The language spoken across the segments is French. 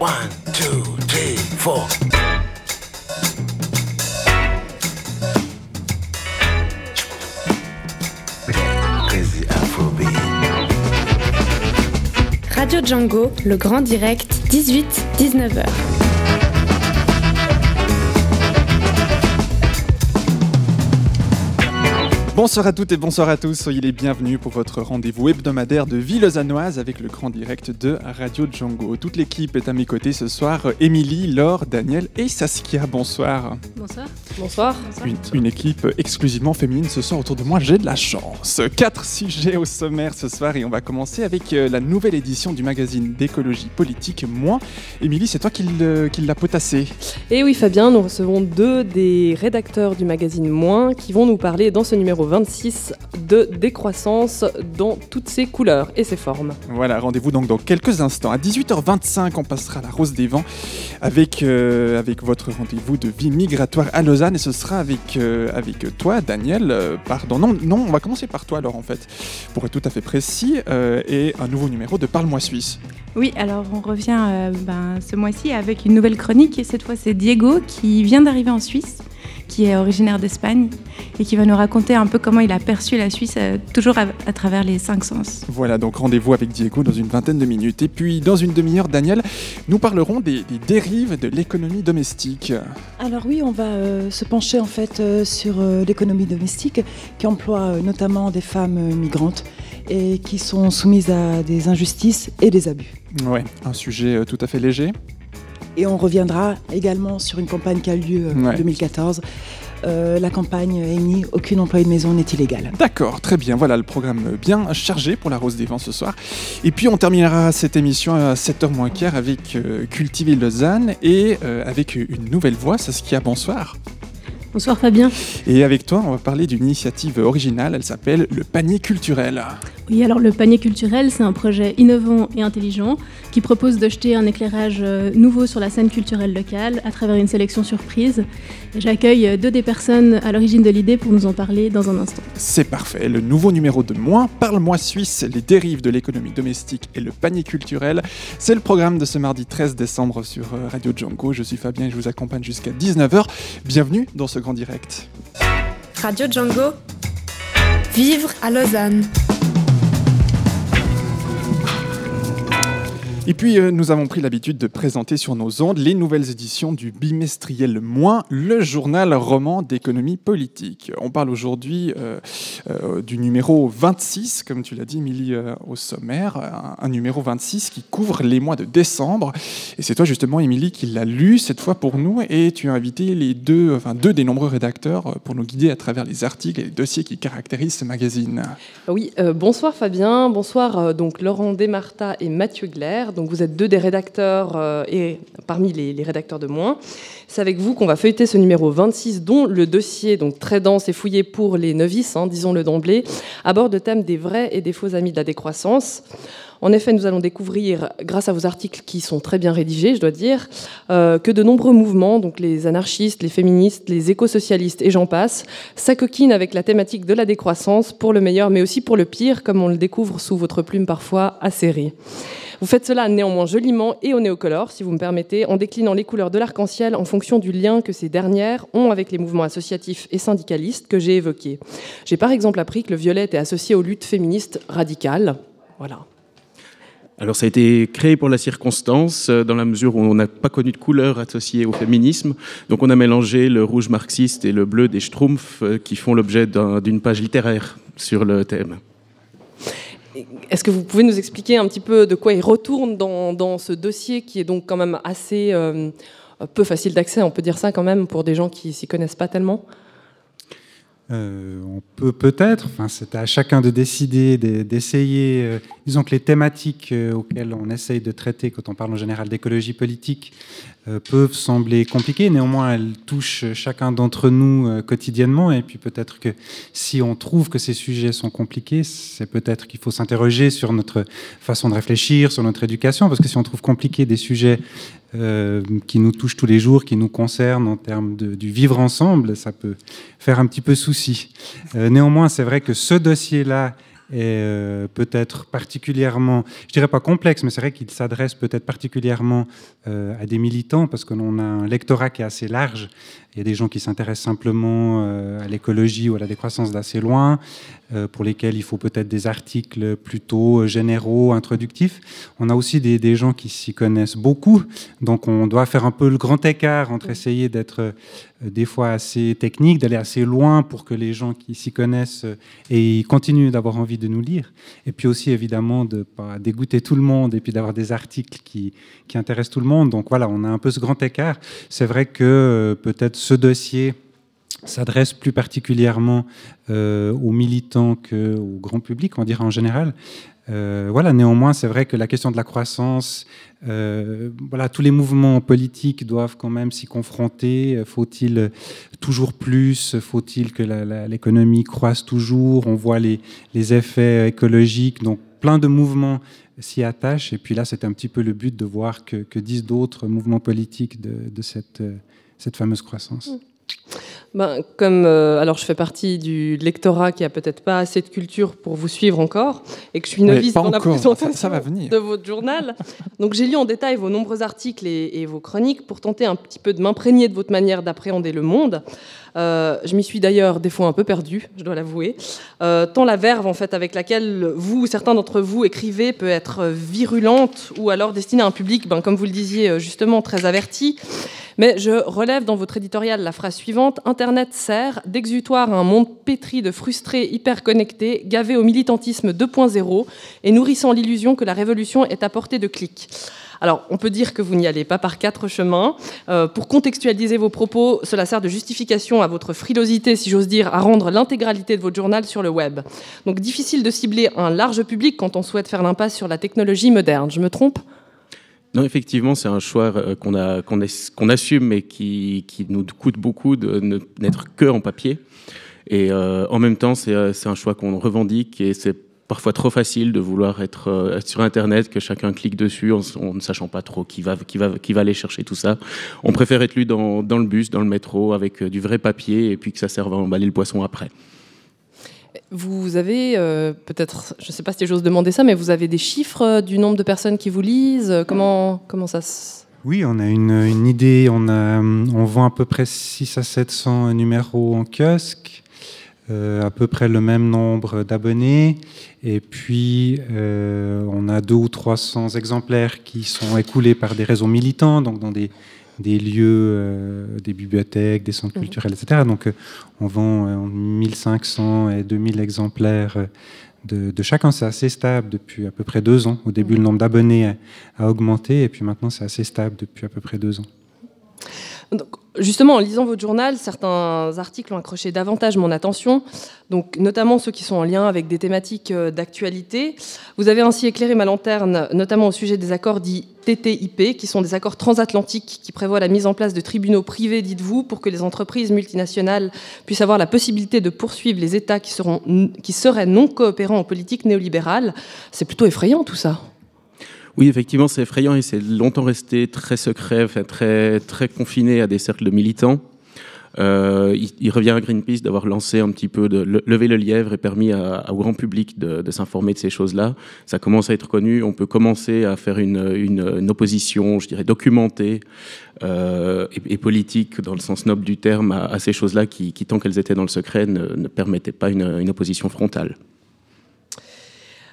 One, two, three, four. Radio Django, le grand direct, 18-19h. Bonsoir à toutes et bonsoir à tous, soyez les bienvenus pour votre rendez-vous hebdomadaire de Lausannoise avec le grand direct de Radio Django. Toute l'équipe est à mes côtés ce soir, Émilie, Laure, Daniel et Saskia, bonsoir. Bonsoir. Bonsoir. Une, une équipe exclusivement féminine ce soir autour de moi, j'ai de la chance. Quatre sujets au sommaire ce soir et on va commencer avec euh, la nouvelle édition du magazine d'écologie politique Moi. Émilie, c'est toi qui l'as potassé. Et oui, Fabien, nous recevons deux des rédacteurs du magazine Moins qui vont nous parler dans ce numéro 26 de décroissance dans toutes ses couleurs et ses formes. Voilà, rendez-vous donc dans quelques instants. À 18h25, on passera à la Rose des Vents avec, euh, avec votre rendez-vous de vie migratoire à Lausanne. Et ce sera avec, euh, avec toi, Daniel. euh, pardon, non, non, on va commencer par toi alors en fait, pour être tout à fait précis. euh, et un nouveau numéro de Parle-moi Suisse. Oui, alors on revient euh, ben, ce mois-ci avec une nouvelle chronique et cette fois c'est Diego qui vient d'arriver en Suisse, qui est originaire d'Espagne et qui va nous raconter un peu comment il a perçu la Suisse euh, toujours à, à travers les cinq sens. Voilà, donc rendez-vous avec Diego dans une vingtaine de minutes. Et puis dans une demi-heure, Daniel, nous parlerons des, des dérives de l'économie domestique. Alors oui, on va euh, se pencher en fait euh, sur euh, l'économie domestique qui emploie euh, notamment des femmes euh, migrantes et qui sont soumises à des injustices et des abus. Ouais, un sujet euh, tout à fait léger. Et on reviendra également sur une campagne qui a eu lieu euh, Ouais. en 2014. Euh, la campagne EMI, aucune employé de maison n'est illégale. D'accord, très bien. Voilà le programme bien chargé pour la Rose des Vents ce soir. Et puis on terminera cette émission à 7h moins quart avec euh, Cultiver Lausanne et euh, avec une nouvelle voix, Saskia, bonsoir. Bonsoir Fabien. Et avec toi, on va parler d'une initiative originale, elle s'appelle le panier culturel. Oui, alors le panier culturel, c'est un projet innovant et intelligent qui propose de jeter un éclairage euh, nouveau sur la scène culturelle locale à travers une sélection surprise. J'accueille euh, deux des personnes à l'origine de l'idée pour nous en parler dans un instant. C'est parfait, le nouveau numéro de Moi, Parle-moi Suisse, les dérives de l'économie domestique et le panier culturel. C'est le programme de ce mardi 13 décembre sur euh, Radio Django. Je suis Fabien et je vous accompagne jusqu'à 19h. Bienvenue dans ce grand direct. Radio Django. Vivre à Lausanne. Et puis, euh, nous avons pris l'habitude de présenter sur nos ondes les nouvelles éditions du bimestriel Moins, le journal roman d'économie politique. On parle aujourd'hui euh, euh, du numéro 26, comme tu l'as dit, Émilie, au sommaire, un, numéro 26 qui couvre les mois de décembre. Et c'est toi, justement, Émilie, qui l'a lu cette fois pour nous, et tu as invité les deux, enfin, deux des nombreux rédacteurs pour nous guider à travers les articles et les dossiers qui caractérisent ce magazine. Oui, bonsoir Fabien, bonsoir donc Laurent Desmartas et Mathieu Glaire. Donc vous êtes deux des rédacteurs euh, et parmi les, rédacteurs de moins. C'est avec vous qu'on va feuilleter ce numéro 26 dont le dossier, donc très dense et fouillé pour les novices, hein, disons-le d'emblée, aborde le thème des vrais et des faux amis de la décroissance. En effet, nous allons découvrir, grâce à vos articles qui sont très bien rédigés, je dois dire, euh, que de nombreux mouvements, donc les anarchistes, les féministes, les écosocialistes et j'en passe, s'acoquinent avec la thématique de la décroissance pour le meilleur, mais aussi pour le pire, comme on le découvre sous votre plume parfois acérée. Vous faites cela néanmoins joliment et au néocolore, si vous me permettez, en déclinant les couleurs de l'arc-en-ciel en fonction du lien que ces dernières ont avec les mouvements associatifs et syndicalistes que j'ai évoqués. J'ai par exemple appris que le violet était associé aux luttes féministes radicales. Voilà. Alors ça a été créé pour la circonstance, euh, dans la mesure où on n'a pas connu de couleur associée au féminisme. Donc on a mélangé le rouge marxiste et le bleu des Schtroumpfs euh, qui font l'objet d'un- d'une page littéraire sur le thème. Est-ce que vous pouvez nous expliquer un petit peu de quoi il retourne dans, dans ce dossier qui est donc quand même assez euh, peu facile d'accès, on peut dire ça quand même, pour des gens qui s'y connaissent pas tellement? Euh, on peut peut-être, enfin, c'est à chacun de décider, de- d'essayer. euh, disons que les thématiques euh, auxquelles on essaye de traiter quand on parle en général d'écologie politique peuvent sembler compliquées. Néanmoins, elles touchent chacun d'entre nous quotidiennement. Et puis peut-être que si on trouve que ces sujets sont compliqués, c'est peut-être qu'il faut s'interroger sur notre façon de réfléchir, sur notre éducation. Parce que si on trouve compliqué des sujets euh, qui nous touchent tous les jours, qui nous concernent en termes de, du vivre ensemble, ça peut faire un petit peu souci. Euh, néanmoins, c'est vrai que ce dossier-là est peut-être particulièrement, je dirais pas complexe, mais c'est vrai qu'il s'adresse peut-être particulièrement à des militants parce que l'on a un lectorat qui est assez large. Il y a des gens qui s'intéressent simplement à l'écologie ou à la décroissance d'assez loin, pour lesquels il faut peut-être des articles plutôt généraux, introductifs. On a aussi des, des gens qui s'y connaissent beaucoup, donc on doit faire un peu le grand écart entre essayer d'être des fois assez technique, d'aller assez loin pour que les gens qui s'y connaissent et continuent d'avoir envie de nous lire. Et puis aussi, évidemment, de pas dégoûter tout le monde et puis d'avoir des articles qui, qui intéressent tout le monde. Donc voilà, on a un peu ce grand écart. C'est vrai que peut-être ce dossier s'adresse plus particulièrement euh, aux militants qu'au grand public, on dire en général. Euh, voilà, néanmoins, c'est vrai que la question de la croissance, euh, voilà, tous les mouvements politiques doivent quand même s'y confronter. Faut-il toujours plus? Faut-il que l'économie croisse toujours? On voit les, effets écologiques, donc plein de mouvements s'y attachent. Et puis là, c'est un petit peu le but de voir que, disent d'autres mouvements politiques de, cette fameuse croissance. Mmh. Ben, comme euh, alors je fais partie du lectorat qui a peut-être pas assez de culture pour vous suivre encore et que je suis novice dans la présentation ça, va venir. de votre journal, donc j'ai lu en détail vos nombreux articles et, et vos chroniques pour tenter un petit peu de m'imprégner de votre manière d'appréhender le monde. Euh, je m'y suis d'ailleurs des fois un peu perdue, je dois l'avouer. Euh, tant la verve en fait avec laquelle vous ou certains d'entre vous écrivez peut être virulente ou alors destinée à un public, ben, comme vous le disiez justement, très averti. Mais je relève dans votre éditorial la phrase suivante Internet sert d'exutoire à un monde pétri de frustrés hyper connectés, gavés au militantisme 2.0 et nourrissant l'illusion que la révolution est à portée de clics. Alors, on peut dire que vous n'y allez pas par quatre chemins. Euh, pour contextualiser vos propos, cela sert de justification à votre frilosité, si j'ose dire, à rendre l'intégralité de votre journal sur le web. Donc, difficile de cibler un large public quand on souhaite faire l'impasse sur la technologie moderne. Je me trompe? Non, effectivement, c'est un choix euh, qu'on assume, mais qui, nous coûte beaucoup de n'être que en papier. Et euh, en même temps, euh, c'est un choix qu'on revendique et c'est parfois trop facile de vouloir être, sur Internet, que chacun clique dessus en, ne sachant pas trop qui va aller chercher tout ça. On préfère être lu dans, dans le bus, dans le métro, avec du vrai papier, et puis que ça serve à emballer le poisson après. Vous avez, euh, peut-être, je ne sais pas si j'ose demander ça, mais vous avez des chiffres euh, du nombre de personnes qui vous lisent Comment, comment ça se... Oui, on a une, idée. On, vend à peu près 6 à 700 numéros en kiosque, euh, à peu près le même nombre d'abonnés. Et puis, euh, on a 2 ou 300 exemplaires qui sont écoulés par des réseaux militants, donc dans des des lieux, euh, des bibliothèques, des centres mhm. culturels, etc. Donc euh, on vend 1500 euh, et 2000 exemplaires de, de chacun. C'est assez stable depuis à peu près deux ans. Au début, le mhm. nombre d'abonnés a, augmenté et puis maintenant, c'est assez stable depuis à peu près deux ans. Justement, en lisant votre journal, certains articles ont accroché davantage mon attention, donc notamment ceux qui sont en lien avec des thématiques euh, d'actualité. Vous avez ainsi éclairé ma lanterne, notamment au sujet des accords dits TTIP, qui sont des accords transatlantiques qui prévoient la mise en place de tribunaux privés, dites-vous, pour que les entreprises multinationales puissent avoir la possibilité de poursuivre les États qui, qui seraient non coopérants en politique néolibérale. C'est plutôt effrayant tout ça. Oui, effectivement, c'est effrayant et c'est longtemps resté très secret, très, très confiné à des cercles de militants. Euh, il, revient à Greenpeace d'avoir lancé un petit peu, de lever le lièvre et permis au grand public de, s'informer de ces choses-là. Ça commence à être connu. On peut commencer à faire une, opposition, je dirais, documentée euh, et, politique dans le sens noble du terme à, ces choses-là qui, tant qu'elles étaient dans le secret, ne, permettaient pas une opposition frontale.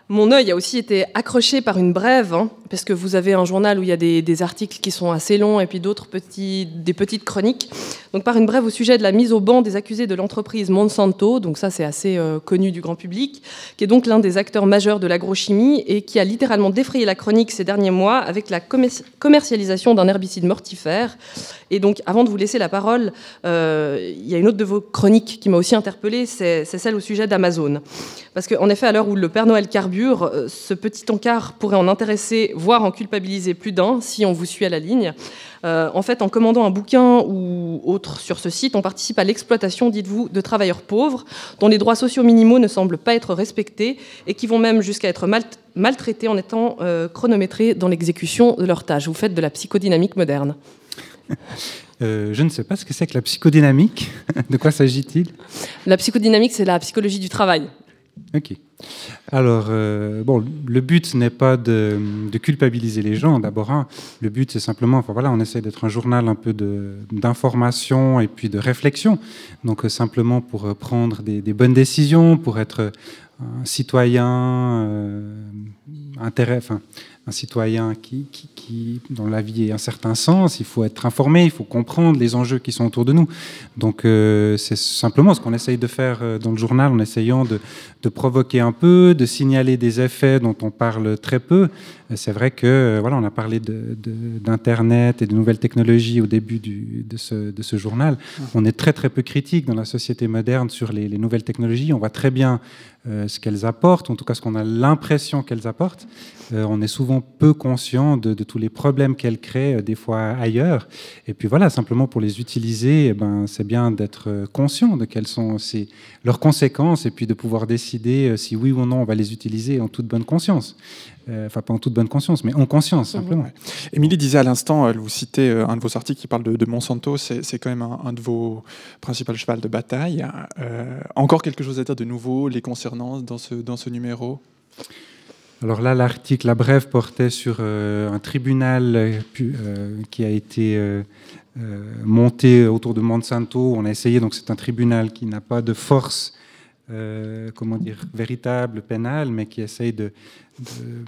Mon œil a aussi été accroché par une brève, hein, parce que vous avez un journal où il y a des, articles qui sont assez longs et puis d'autres petits, des petites chroniques. Donc par une brève au sujet de la mise au banc des accusés de l'entreprise Monsanto, donc ça c'est assez euh, connu du grand public, qui est donc l'un des acteurs majeurs de l'agrochimie et qui a littéralement défrayé la chronique ces derniers mois avec la commercialisation d'un herbicide mortifère. Et donc avant de vous laisser la parole, euh, il y a une autre de vos chroniques qui m'a aussi interpellée, c'est celle au sujet d'Amazon. Parce qu'en effet, à l'heure où le Père Noël carbure, euh, ce petit encart pourrait en intéresser, voire en culpabiliser plus d'un si on vous suit à la ligne. Euh, en fait, en commandant un bouquin ou autre sur ce site, on participe à l'exploitation, dites-vous, de travailleurs pauvres dont les droits sociaux minimaux ne semblent pas être respectés et qui vont même jusqu'à être maltraités en étant euh, chronométrés dans l'exécution de leurs tâches. Vous faites de la psychodynamique moderne. je ne sais pas ce que c'est que la psychodynamique. de quoi s'agit-il? La psychodynamique, c'est la psychologie du travail. Ok. Alors, euh, bon, le but n'est pas de, culpabiliser les gens. D'abord, hein. le but, c'est simplement, enfin voilà, on essaie d'être un journal un peu d'information et puis de réflexion. Donc, euh, simplement pour euh, prendre des, bonnes décisions, pour être un citoyen intérêt, enfin, un citoyen qui, dont la vie ait un certain sens. Il faut être informé, il faut comprendre les enjeux qui sont autour de nous. Donc, c'est simplement ce qu'on essaye de faire dans le journal en essayant de, de provoquer un peu, de signaler des effets dont on parle très peu. Euh, C'est vrai que euh, voilà, on a parlé d'Internet et de nouvelles technologies au début de, ce, journal. On est très très peu critique dans la société moderne sur les, les nouvelles technologies. On voit très bien euh, ce qu'elles apportent, en tout cas ce qu'on a l'impression qu'elles apportent. On est souvent peu conscient de, tous les problèmes qu'elles créent, des fois ailleurs. Et puis voilà, simplement pour les utiliser, eh ben, c'est bien d'être conscient de quelles sont ces- leurs conséquences et puis de pouvoir décider euh, si oui ou non on va les utiliser en toute bonne conscience. Euh, Enfin, pas en toute bonne conscience, mais en conscience, simplement. Ouais. Émilie disait à l'instant, elle vous citait euh, un de vos articles qui parle de, de Monsanto, c'est quand même un, un de vos principaux chevals de bataille. Euh, encore quelque chose à dire de nouveau, les concernant dans ce, dans ce numéro? Alors là, l'article, la brève, portait sur euh, un tribunal euh, qui a été euh, monté autour de Monsanto. On a essayé, donc c'est un tribunal qui n'a pas de force, euh, comment dire, véritable, pénale, mais qui essaye de-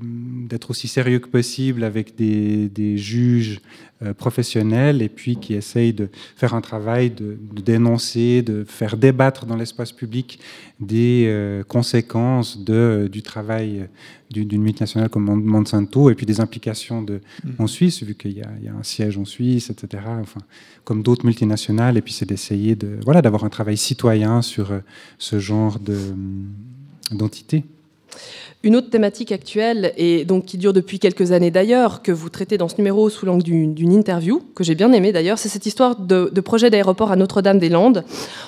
d'être aussi sérieux que possible avec des, des juges euh, professionnels et puis qui essaye de faire un travail de, de dénoncer, de faire débattre dans l'espace public des euh, conséquences de, du travail du- d'une multinationale comme Mon- Monsanto et puis des implications de, en Suisse, vu qu'il y, y a un siège en Suisse, etc. Enfin, comme d'autres multinationales, et puis c'est d'essayer de, voilà, d'avoir un travail citoyen sur ce genre hum, d'entité. Une autre thématique actuelle, et donc qui dure depuis quelques années d'ailleurs, que vous traitez dans ce numéro sous l'angle d'une interview, que j'ai bien aimé d'ailleurs, c'est cette histoire de, projet d'aéroport à Notre-Dame-des-Landes.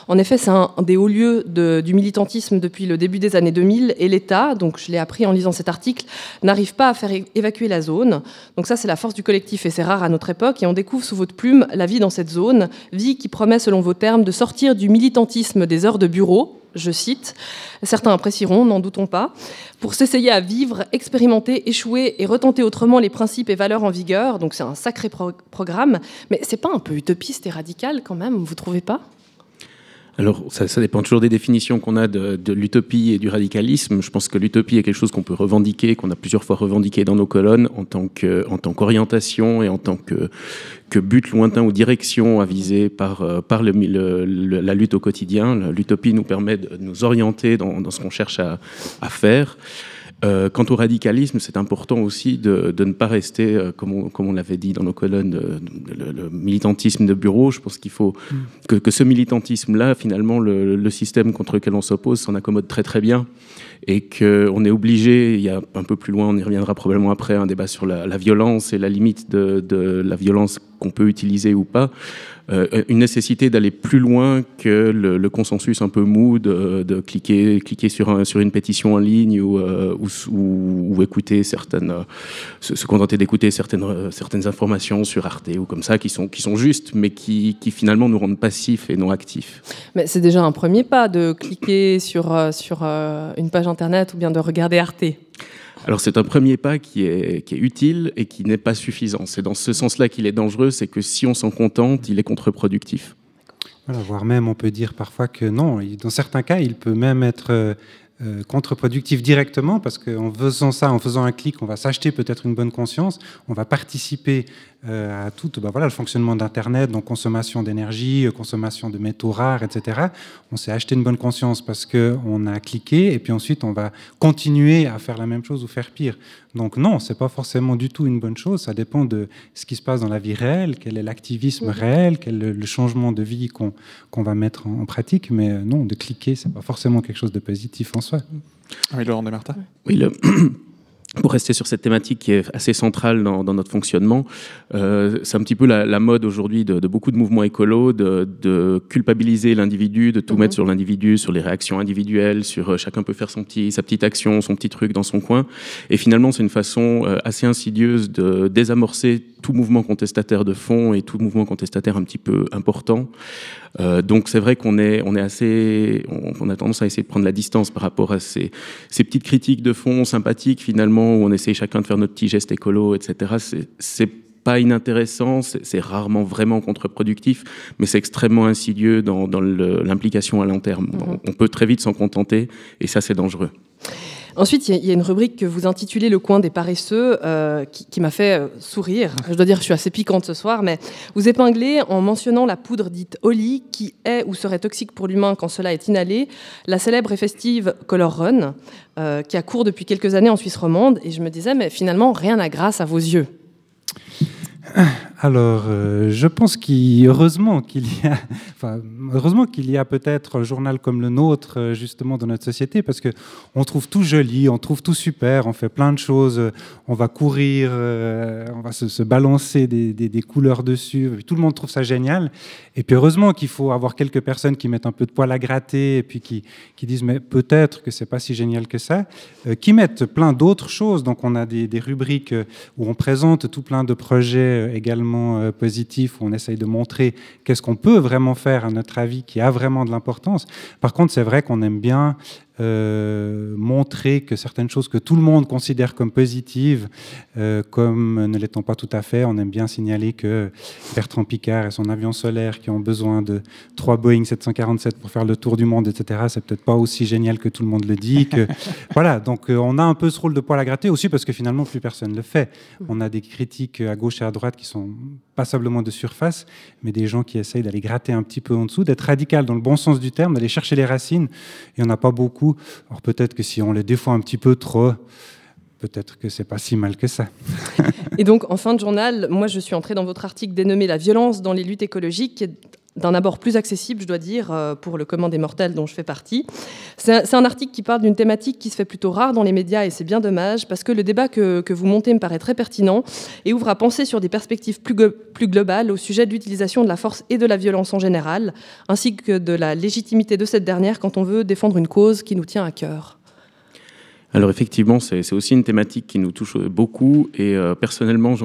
En effet, c'est un des hauts lieux du militantisme depuis le début des années 2000, et l'État, donc je l'ai appris en lisant cet article, n'arrive pas à faire évacuer la zone. Donc ça, c'est la force du collectif, et c'est rare à notre époque, et on découvre sous votre plume la vie dans cette zone, vie qui promet, selon vos termes, de sortir du militantisme des heures de bureau, je cite, certains apprécieront, n'en doutons pas, pour s'essayer à vivre, expérimenter, échouer et retenter autrement les principes et valeurs en vigueur. Donc c'est un sacré pro- programme, mais c'est pas un peu utopiste et radical quand même, vous trouvez pas? Alors, ça, dépend toujours des définitions qu'on a de, l'utopie et du radicalisme. Je pense que l'utopie est quelque chose qu'on peut revendiquer, qu'on a plusieurs fois revendiqué dans nos colonnes en tant tant qu'orientation et en tant que, que but lointain ou direction à viser par, euh, par la lutte au quotidien. L'utopie nous permet de nous orienter dans, dans ce qu'on cherche à, à faire. Euh, quant au radicalisme, c'est important aussi de, de ne pas rester, euh, comme on, comme on l'avait dit dans nos colonnes, euh, le, le militantisme de bureau. Je pense qu'il faut que, que ce militantisme-là, finalement, le, le système contre lequel on s'oppose s'en accommode très très bien et qu'on est obligé, il y a un peu plus loin, on y reviendra probablement après, un débat sur la, la violence et la limite de, de la violence qu'on peut utiliser ou pas, euh, une nécessité d'aller plus loin que le, consensus un peu mou de, de cliquer, cliquer sur, sur une pétition en ligne ou, euh, ou, ou- ou écouter certaines, euh, se, contenter d'écouter certaines, euh, certaines informations sur Arte ou comme ça qui sont, qui sont justes, mais qui, qui finalement nous rendent passifs et non actifs. Mais c'est déjà un premier pas de cliquer sur, euh, sur euh, une page internet ou bien de regarder Arte. Alors c'est un premier pas qui est, qui est utile et qui n'est pas suffisant. C'est dans ce sens-là qu'il est dangereux, c'est que si on s'en contente, il est contre-productif. Voire même, on peut dire parfois que non. Dans certains cas, il peut même être euh, euh, contre-productif directement parce qu'en faisant ça, en faisant un clic, on va s'acheter peut-être une bonne conscience, on va participer à tout bah voilà, le fonctionnement d'Internet, donc consommation d'énergie, euh, consommation de métaux rares, etc. On s'est acheté une bonne conscience parce qu'on a cliqué et puis ensuite on va continuer à faire la même chose ou faire pire. Donc non, c'est pas forcément du tout une bonne chose. Ça dépend de ce qui se passe dans la vie réelle, quel est l'activisme Mhm. réel, quel est le, changement de vie qu'on qu'on va mettre en, en pratique. Mais euh, non, de cliquer, c'est pas forcément quelque chose de positif en soi. Ah Oui, Laurent Desmartin. Oui, le, pour rester sur cette thématique qui est assez centrale dans, dans notre fonctionnement, euh, c'est un petit peu la, la mode aujourd'hui de, de, beaucoup de mouvements écolos de, de culpabiliser l'individu, de tout mmh. mettre sur l'individu, sur les réactions individuelles, sur euh, chacun peut faire son petit, sa petite action, son petit truc dans son coin. Et finalement, c'est une façon euh, assez insidieuse de désamorcer tout mouvement contestataire de fond et tout mouvement contestataire un petit peu important. Euh, donc c'est vrai qu'on est, on est assez, on, on, a tendance à essayer de prendre la distance par rapport à ces, ces petites critiques de fond sympathiques finalement où on essaye chacun de faire notre petit geste écolo, etc. C'est pas inintéressant, c'est rarement vraiment contre-productif, mais c'est extrêmement insidieux dans, dans l'implication à long terme. Mm -hmm. On peut très vite s'en contenter et ça c'est dangereux. Ensuite, il y, a une rubrique que vous intitulez Le coin des paresseux euh, qui, m'a fait euh, sourire. Je dois dire, je suis assez piquante ce soir, mais vous épinglez en mentionnant la poudre dite Oli qui est ou serait toxique pour l'humain quand cela est inhalé, la célèbre et festive Color Run euh, qui a cours depuis quelques années en Suisse romande. Et je me disais, mais finalement, rien n'a grâce à vos yeux. Alors, euh, je pense qu'heureusement qu'il y a, heureusement qu'il y a peut-être un journal comme le nôtre euh, justement dans notre société, parce que on trouve tout joli, on trouve tout super, on fait plein de choses, on va courir, euh, on va se, balancer des, couleurs dessus, tout le monde trouve ça génial. Et puis heureusement qu'il faut avoir quelques personnes qui mettent un peu de poil à gratter et puis qui, disent mais peut-être que c'est pas si génial que ça, euh, qui mettent plein d'autres choses. Donc on a des rubriques où on présente tout plein de projets également euh, positif où on essaye de montrer qu'est-ce qu'on peut vraiment faire à notre avis qui a vraiment de l'importance. Par contre, c'est vrai qu'on aime bien euh, montrer que certaines choses que tout le monde considère comme positives, euh, comme ne l'étant pas tout à fait, on aime bien signaler que Bertrand Picard et son avion solaire qui ont besoin de trois Boeing 747 pour faire le tour du monde, etc., c'est peut-être pas aussi génial que tout le monde le dit. Que, voilà, donc euh, on a un peu ce rôle de poil à gratter aussi parce que finalement plus personne le fait. On a des critiques à gauche et à droite qui sont passablement de surface, mais des gens qui essayent d'aller gratter un petit peu en dessous, d'être radical dans le bon sens du terme, d'aller chercher les racines. Il n'y en a pas beaucoup. Alors peut-être que si on les défend un petit peu trop, peut-être que c'est pas si mal que ça. Et donc, en fin de journal, moi, je suis entrée dans votre article dénommé La violence dans les luttes écologiques, d'un abord plus accessible, je dois dire, euh, pour le commun des mortels dont je fais partie. C'est un, article qui parle d'une thématique qui se fait plutôt rare dans les médias et c'est bien dommage parce que le débat que, vous montez me paraît très pertinent et ouvre à penser sur des perspectives plus globales au sujet de l'utilisation de la force et de la violence en général, ainsi que de la légitimité de cette dernière quand on veut défendre une cause qui nous tient à cœur. Alors effectivement, c'est aussi une thématique qui nous touche beaucoup. Et euh, personnellement,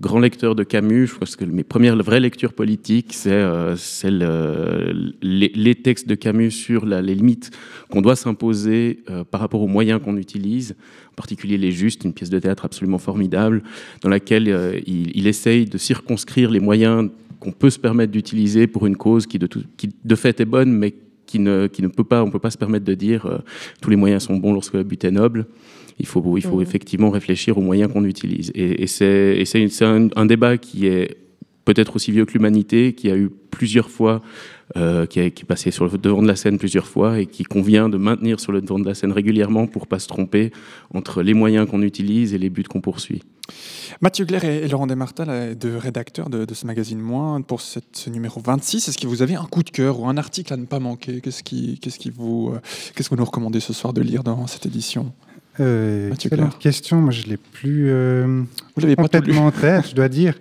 grand lecteur de Camus, je pense que mes premières vraies lectures politiques, c'est euh, le, les, textes de Camus sur les limites qu'on doit s'imposer euh, par rapport aux moyens qu'on utilise, en particulier Les Justes, une pièce de théâtre absolument formidable, dans laquelle euh, il, essaye de circonscrire les moyens qu'on peut se permettre d'utiliser pour une cause qui de, qui de fait est bonne, mais qui ne, qui ne peut pas, on peut pas se permettre de dire euh, tous les moyens sont bons lorsque le but est noble. Il faut, il faut mmh. effectivement réfléchir aux moyens qu'on utilise. Et, et c'est un, un débat qui est peut-être aussi vieux que l'humanité, qui a eu plusieurs fois, euh, qui, a, qui est passé sur le devant de la scène plusieurs fois et qui convient de maintenir sur le devant de la scène régulièrement pour pas se tromper entre les moyens qu'on utilise et les buts qu'on poursuit. Mathieu Glaire et, Laurent Desmartin, deux rédacteurs de, de, ce magazine Moins, pour cette, ce numéro 26, est-ce que vous avez un coup de cœur ou un article à ne pas manquer? Qu'est-ce qui, qu'est-ce qui vous, euh, qu'est-ce que vous nous recommandez ce soir de lire dans cette édition? Euh, Quelle question Moi, je l'ai plus euh, vous l'avez complètement en tête, je dois dire.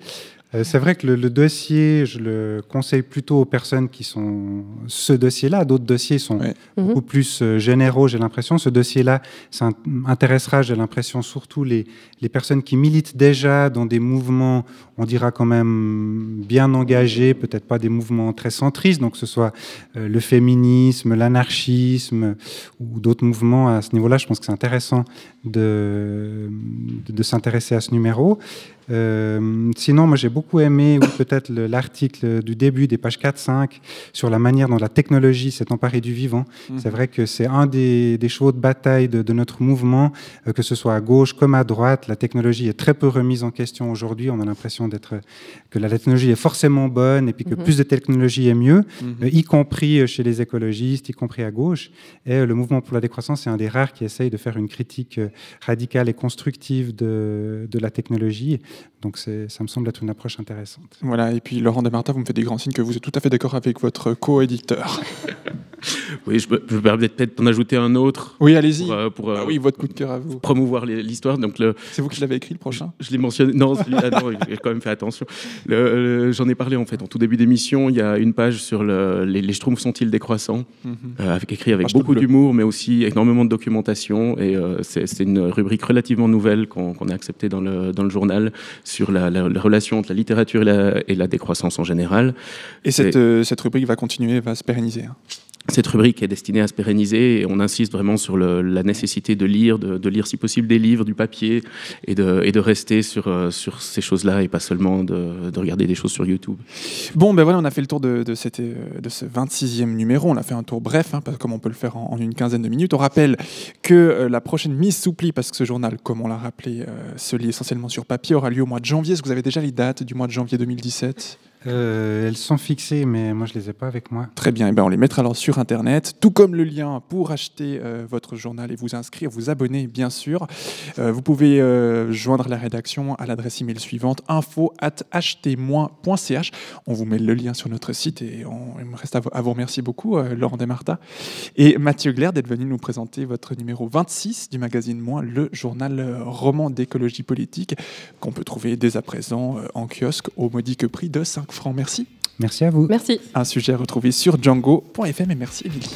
Euh, c'est vrai que le, le, dossier, je le conseille plutôt aux personnes qui sont ce dossier-là. D'autres dossiers sont ouais. beaucoup mmh. plus euh, généraux, j'ai l'impression. Ce dossier-là, ça intéressera, j'ai l'impression, surtout les, les personnes qui militent déjà dans des mouvements, on dira quand même bien engagés, peut-être pas des mouvements très centristes, donc que ce soit euh, le féminisme, l'anarchisme ou d'autres mouvements à ce niveau-là. Je pense que c'est intéressant de, de, de s'intéresser à ce numéro. Euh, sinon, moi j'ai beaucoup aimé peut-être l'article du début des pages 4-5 sur la manière dont la technologie s'est emparée du vivant. Mmh. C'est vrai que c'est un des, des, chevaux de bataille de, de notre mouvement, euh, que ce soit à gauche comme à droite. La technologie est très peu remise en question aujourd'hui. On a l'impression d'être que la technologie est forcément bonne et puis que mmh. plus de technologie est mieux, mmh. euh, y compris chez les écologistes, y compris à gauche. Et euh, le mouvement pour la décroissance est un des rares qui essaye de faire une critique radicale et constructive de, de la technologie. Donc ça me semble être une approche intéressante. Voilà, et puis Laurent Desmartin, vous me faites des grands signes que vous êtes tout à fait d'accord avec votre co-éditeur. Oui, je peux, je peux peut-être en ajouter un autre. Oui, allez-y. Pour, euh, pour, euh, Ah oui, votre coup de cœur à vous. promouvoir l'histoire. Donc le, C'est vous qui l'avez écrit le prochain? Je l'ai mentionné. Non, celui-là, non, j'ai quand même fait attention. J'en ai parlé en fait en tout début d'émission. Il y a une page sur le, les, les Schtroumpfs sont-ils décroissants, Mhm. euh, avec, écrit avec beaucoup d'humour, mais aussi énormément de documentation. Et euh, c'est une rubrique relativement nouvelle qu'on a acceptée dans le, dans le journal sur la, la- la relation entre la littérature et la, et la décroissance en général. Et cette, euh, rubrique va continuer, va se pérenniser. Cette rubrique est destinée à se pérenniser et on insiste vraiment sur la nécessité de lire, de, lire si possible des livres, du papier et de, rester sur, euh, sur ces choses-là et pas seulement de, de regarder des choses sur YouTube. Bon, ben voilà, on a fait le tour de, euh, ce 26e numéro. On a fait un tour bref, hein, comme on peut le faire en, une quinzaine de minutes. On rappelle que euh, la prochaine mise sous pli, parce que ce journal, comme on l'a rappelé, se lit essentiellement sur papier, aura lieu au mois de janvier. Est-ce que vous avez déjà les dates du mois de janvier 2017 Euh, elles sont fixées, mais moi, je les ai pas avec moi. Très bien, et ben on les mettra alors sur Internet, tout comme le lien pour acheter euh, votre journal et vous inscrire, vous abonner bien sûr. Euh, vous pouvez joindre la rédaction à l'adresse email suivante info at acheter-ch. On vous met le lien sur notre site et il me reste à vous, remercier beaucoup, Laurent Desmartas et Mathieu Glaire d'être venu nous présenter votre numéro 26 du magazine Moins, le journal roman d'écologie politique qu'on peut trouver dès à présent en kiosque au modique prix de 5 francs. Merci. Merci à vous. Merci. Un sujet à retrouver sur django.fm et merci Émilie.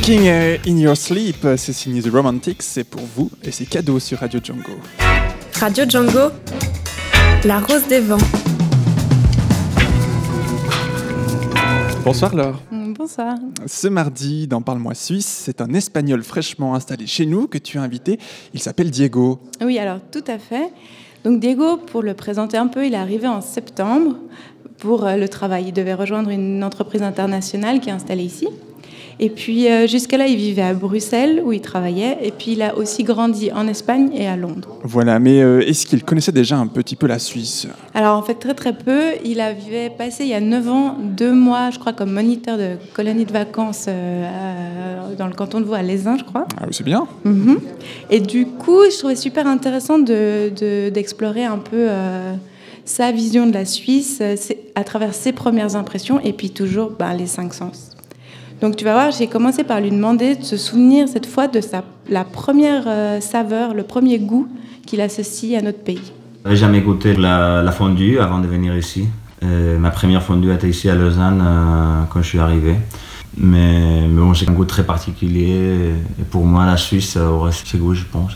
Talking euh, in Your Sleep, euh, c'est signé The Romantics, c'est pour vous et c'est cadeau sur Radio Django. Radio Django, la rose des vents. Bonsoir Laure. Mm, Bonsoir. Ce mardi, dans Parle-moi Suisse, c'est un Espagnol fraîchement installé chez nous que tu as invité. Il s'appelle Diego. Oui, alors tout à fait. Donc Diego, pour le présenter un peu, il est arrivé en septembre pour euh, le travail. Il devait rejoindre une entreprise internationale qui est installée ici. Et puis euh, jusqu'à-là, il vivait à Bruxelles où il travaillait. Et puis il a aussi grandi en Espagne et à Londres. Voilà, mais euh, est-ce qu'il connaissait déjà un petit peu la Suisse? Alors en fait très très peu. Il avait passé il y a 9 ans deux mois, je crois, comme moniteur de colonie de vacances euh, dans le canton de Vaud, à Lézin, je crois. Ah oui, c'est bien. Mhm. Et du coup, je trouvais super intéressant de- de- d'explorer un peu euh, sa vision de la Suisse à travers ses premières impressions et puis toujours ben, les cinq sens. Donc tu vas voir, j'ai commencé par lui demander de se souvenir cette fois de sa, la première euh, saveur, le premier goût qu'il associe à notre pays. J'avais jamais goûté la, la fondue avant de venir ici. Euh, ma première fondue était ici à Lausanne euh, quand je suis arrivé. Mais, mais bon, c'est un goût très particulier. Et pour moi, la Suisse aurait ce goût, je pense.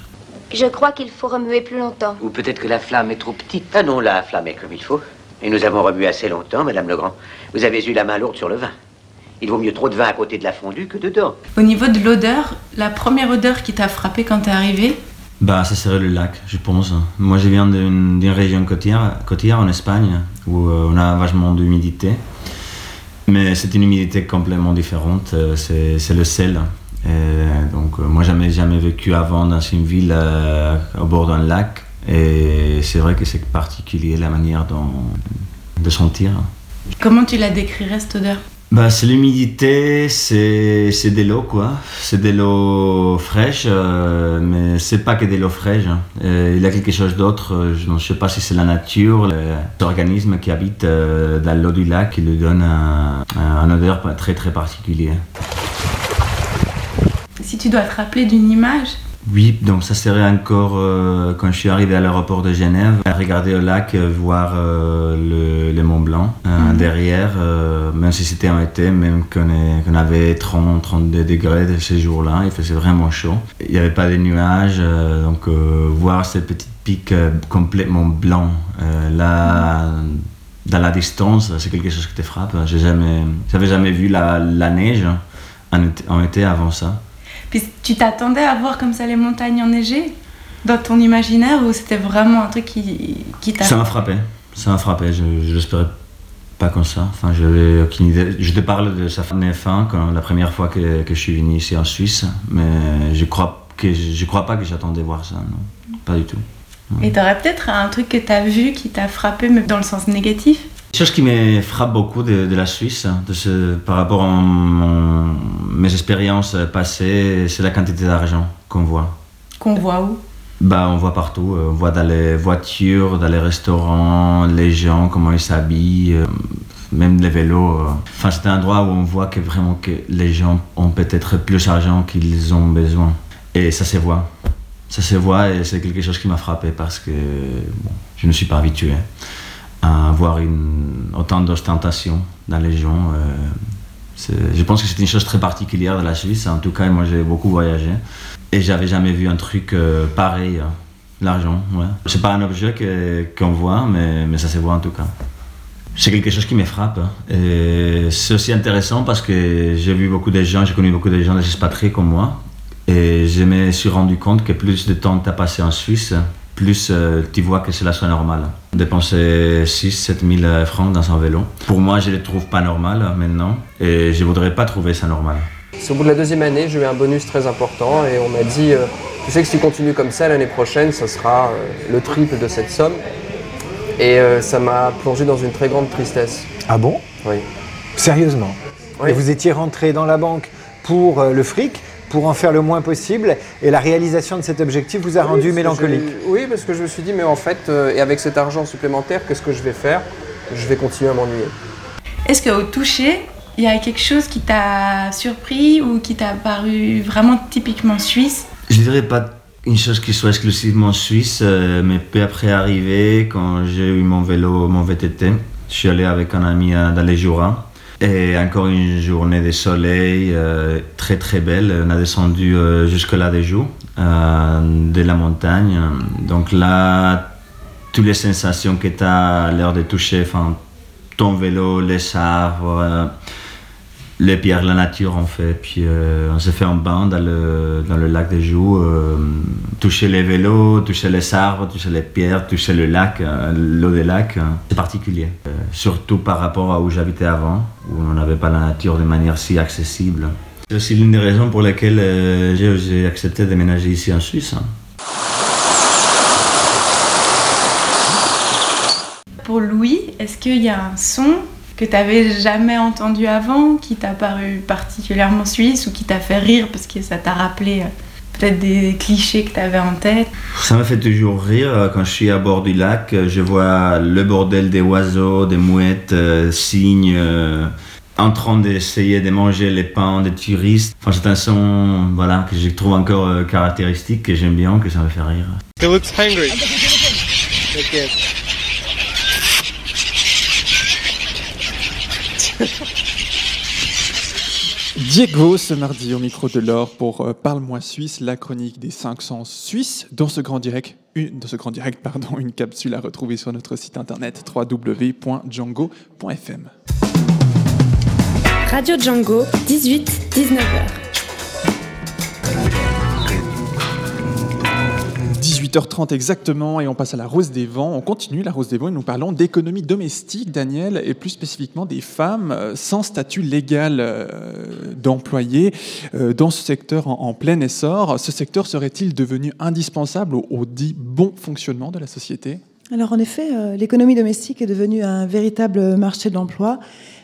Je crois qu'il faut remuer plus longtemps. Ou peut-être que la flamme est trop petite. Ah non, la flamme est comme il faut. Et nous avons remué assez longtemps, Madame Legrand. Vous avez eu la main lourde sur le vin. Il vaut mieux trop de vin à côté de la fondue que dedans. Au niveau de l'odeur, la première odeur qui t'a frappé quand t'es arrivé, Bah, ça serait le lac, je pense. Moi, je viens d'une région côtière, côtière en Espagne, où euh, on a vachement d'humidité. Mais c'est une humidité complètement différente. euh, C'est c'est le sel. Et donc, euh, moi, jamais jamais vécu avant dans une ville euh, au bord d'un lac. Et c'est vrai que c'est particulier la manière dont, de sentir. comment tu la décrirais cette odeur? Bah, c'est l'humidité, c'est de l'eau quoi. C'est de l'eau fraîche, euh, mais c'est pas que de l'eau fraîche. hein. Euh, il y a quelque chose d'autre, euh, je ne sais pas si c'est la nature, l'organisme qui habite euh, dans l'eau du lac qui lui donne un, un odeur très très particulier. Si tu dois te rappeler d'une image, Oui, donc ça serait encore euh, quand je suis arrivé à l'aéroport de Genève, à regarder au lac, euh, voir euh, le, le Mont Blanc euh, Mhm. derrière, même si c'était en été, même qu'on avait 30, 32 degrés de ces jours-là, il faisait vraiment chaud. Il n'y avait pas de nuages, donc voir ces petites pics complètement blancs là, dans la distance, c'est quelque chose qui te frappe. J'ai jamais, j'avais jamais vu la, la neige en été, en été avant ça. Puis tu t'attendais à voir comme ça les montagnes enneigées dans ton imaginaire ou c'était vraiment un truc qui, qui t'a... Ça m'a frappé. Ça m'a frappé. Je ne l'espérais pas comme ça. Enfin, je n'avais aucune idée. Je te parle de sa fin quand la première fois que, que je suis venu ici en Suisse, mais je crois que je crois pas que j'attendais voir ça. Non, pas du tout. Et t'aurais peut-être un truc que t'as vu qui t'a frappé mais dans le sens négatif? Chose qui me frappe beaucoup de, de la Suisse, de ce, par rapport à mon- mes expériences passées, c'est la quantité d'argent qu'on voit. qu'on voit où? Bah, on voit partout. euh, On voit dans les voitures, dans les restaurants, les gens, comment ils s'habillent, euh, même les vélos. euh. Enfin, c'est un endroit où on voit que vraiment que les gens ont peut-être plus d'argent qu'ils ont besoin. Et ça se voit. Ça se voit et c'est quelque chose qui m'a frappé parce que bon, je ne suis pas habitué à voir une, autant d'ostentation dans les gens. euh, je pense que c'est une chose très particulière de la Suisse. En tout cas, moi, j'ai beaucoup voyagé. Et j'avais jamais vu un truc euh, pareil. euh, L'argent, ouais. C'est pas un objet qu'on voit, mais, mais ça se voit en tout cas. C'est quelque chose qui me frappe. hein. Et c'est aussi intéressant parce que j'ai vu beaucoup de gens, j'ai connu beaucoup de gens des expatriés comme moi. Et je me suis rendu compte que plus de temps tu as passé en Suisse, plus euh, tu vois que cela soit normal. Dépenser 6-7 000 francs dans un vélo. Pour moi, je ne le trouve pas normal euh, maintenant. Et je ne voudrais pas trouver ça normal. C'est au bout de la deuxième année, j'ai eu un bonus très important et on m'a dit euh, Tu sais que si tu continues comme ça l'année prochaine, ce sera euh, le triple de cette somme. Et euh, ça m'a plongé dans une très grande tristesse. Ah bon? Oui. Sérieusement? Oui. Et vous étiez rentré dans la banque pour euh, le fric, pour en faire le moins possible, et la réalisation de cet objectif vous a Oui, rendu mélancolique. je- Oui, parce que je me suis dit Mais en fait, euh, et avec cet argent supplémentaire, qu'est-ce que je vais faire? Je vais continuer à m'ennuyer. Est-ce qu'au toucher, il y a quelque chose qui t'a surpris ou qui t'a paru vraiment typiquement suisse? Je dirais pas une chose qui soit exclusivement suisse, euh, mais peu après arrivé, quand j'ai eu mon vélo, mon VTT, je suis allé avec un ami euh, dans les Jura. Et encore une journée de soleil euh, très très belle. On a descendu euh, jusque-là des jours, euh, de la montagne. Donc là, toutes les sensations que tu as à l'heure de toucher, enfin, ton vélo, les arbres, les pierres, la nature en fait. Puis on s'est fait un bain dans le, dans le lac des euh, toucher les vélos, toucher les arbres, toucher les pierres, toucher le lac, l'eau des lacs. c'est particulier. Surtout par rapport à où j'habitais avant, où on n'avait pas la nature de manière si accessible. C'est aussi l'une des raisons pour lesquelles euh, j'ai- accepté de déménager ici en Suisse. Pour Louis, est-ce qu'il y a un son que tu n'avais jamais entendu avant, qui t'a paru particulièrement suisse ou qui t'a fait rire parce que ça t'a rappelé euh, peut-être des clichés que tu avais en tête Ça me fait toujours rire euh, quand je suis à bord du lac. euh, Je vois le bordel des oiseaux, des mouettes, euh, cygnes, euh, en train d'essayer de manger les pains des touristes. Enfin, c'est un son voilà, que je trouve encore euh, caractéristique, que j'aime bien, que ça me fait rire. He looks hungry. Okay. Diego, ce mardi au micro de l'or pour euh, Parle-moi Suisse, la chronique des 500 Suisses. Dans ce grand direct, une, dans ce grand direct, pardon, une capsule à retrouver sur notre site internet www.django.fm. Radio Django, 18-19h. 18h30 exactement et on passe à la Rose des Vents. On continue la Rose des Vents et nous parlons d'économie domestique, Daniel, et plus spécifiquement des femmes euh, sans statut légal euh, d'employé euh, dans ce secteur en, plein essor. Ce secteur serait-il devenu indispensable au, dit bon fonctionnement de la société? Alors en effet, l'économie domestique est devenue un véritable marché de l'emploi,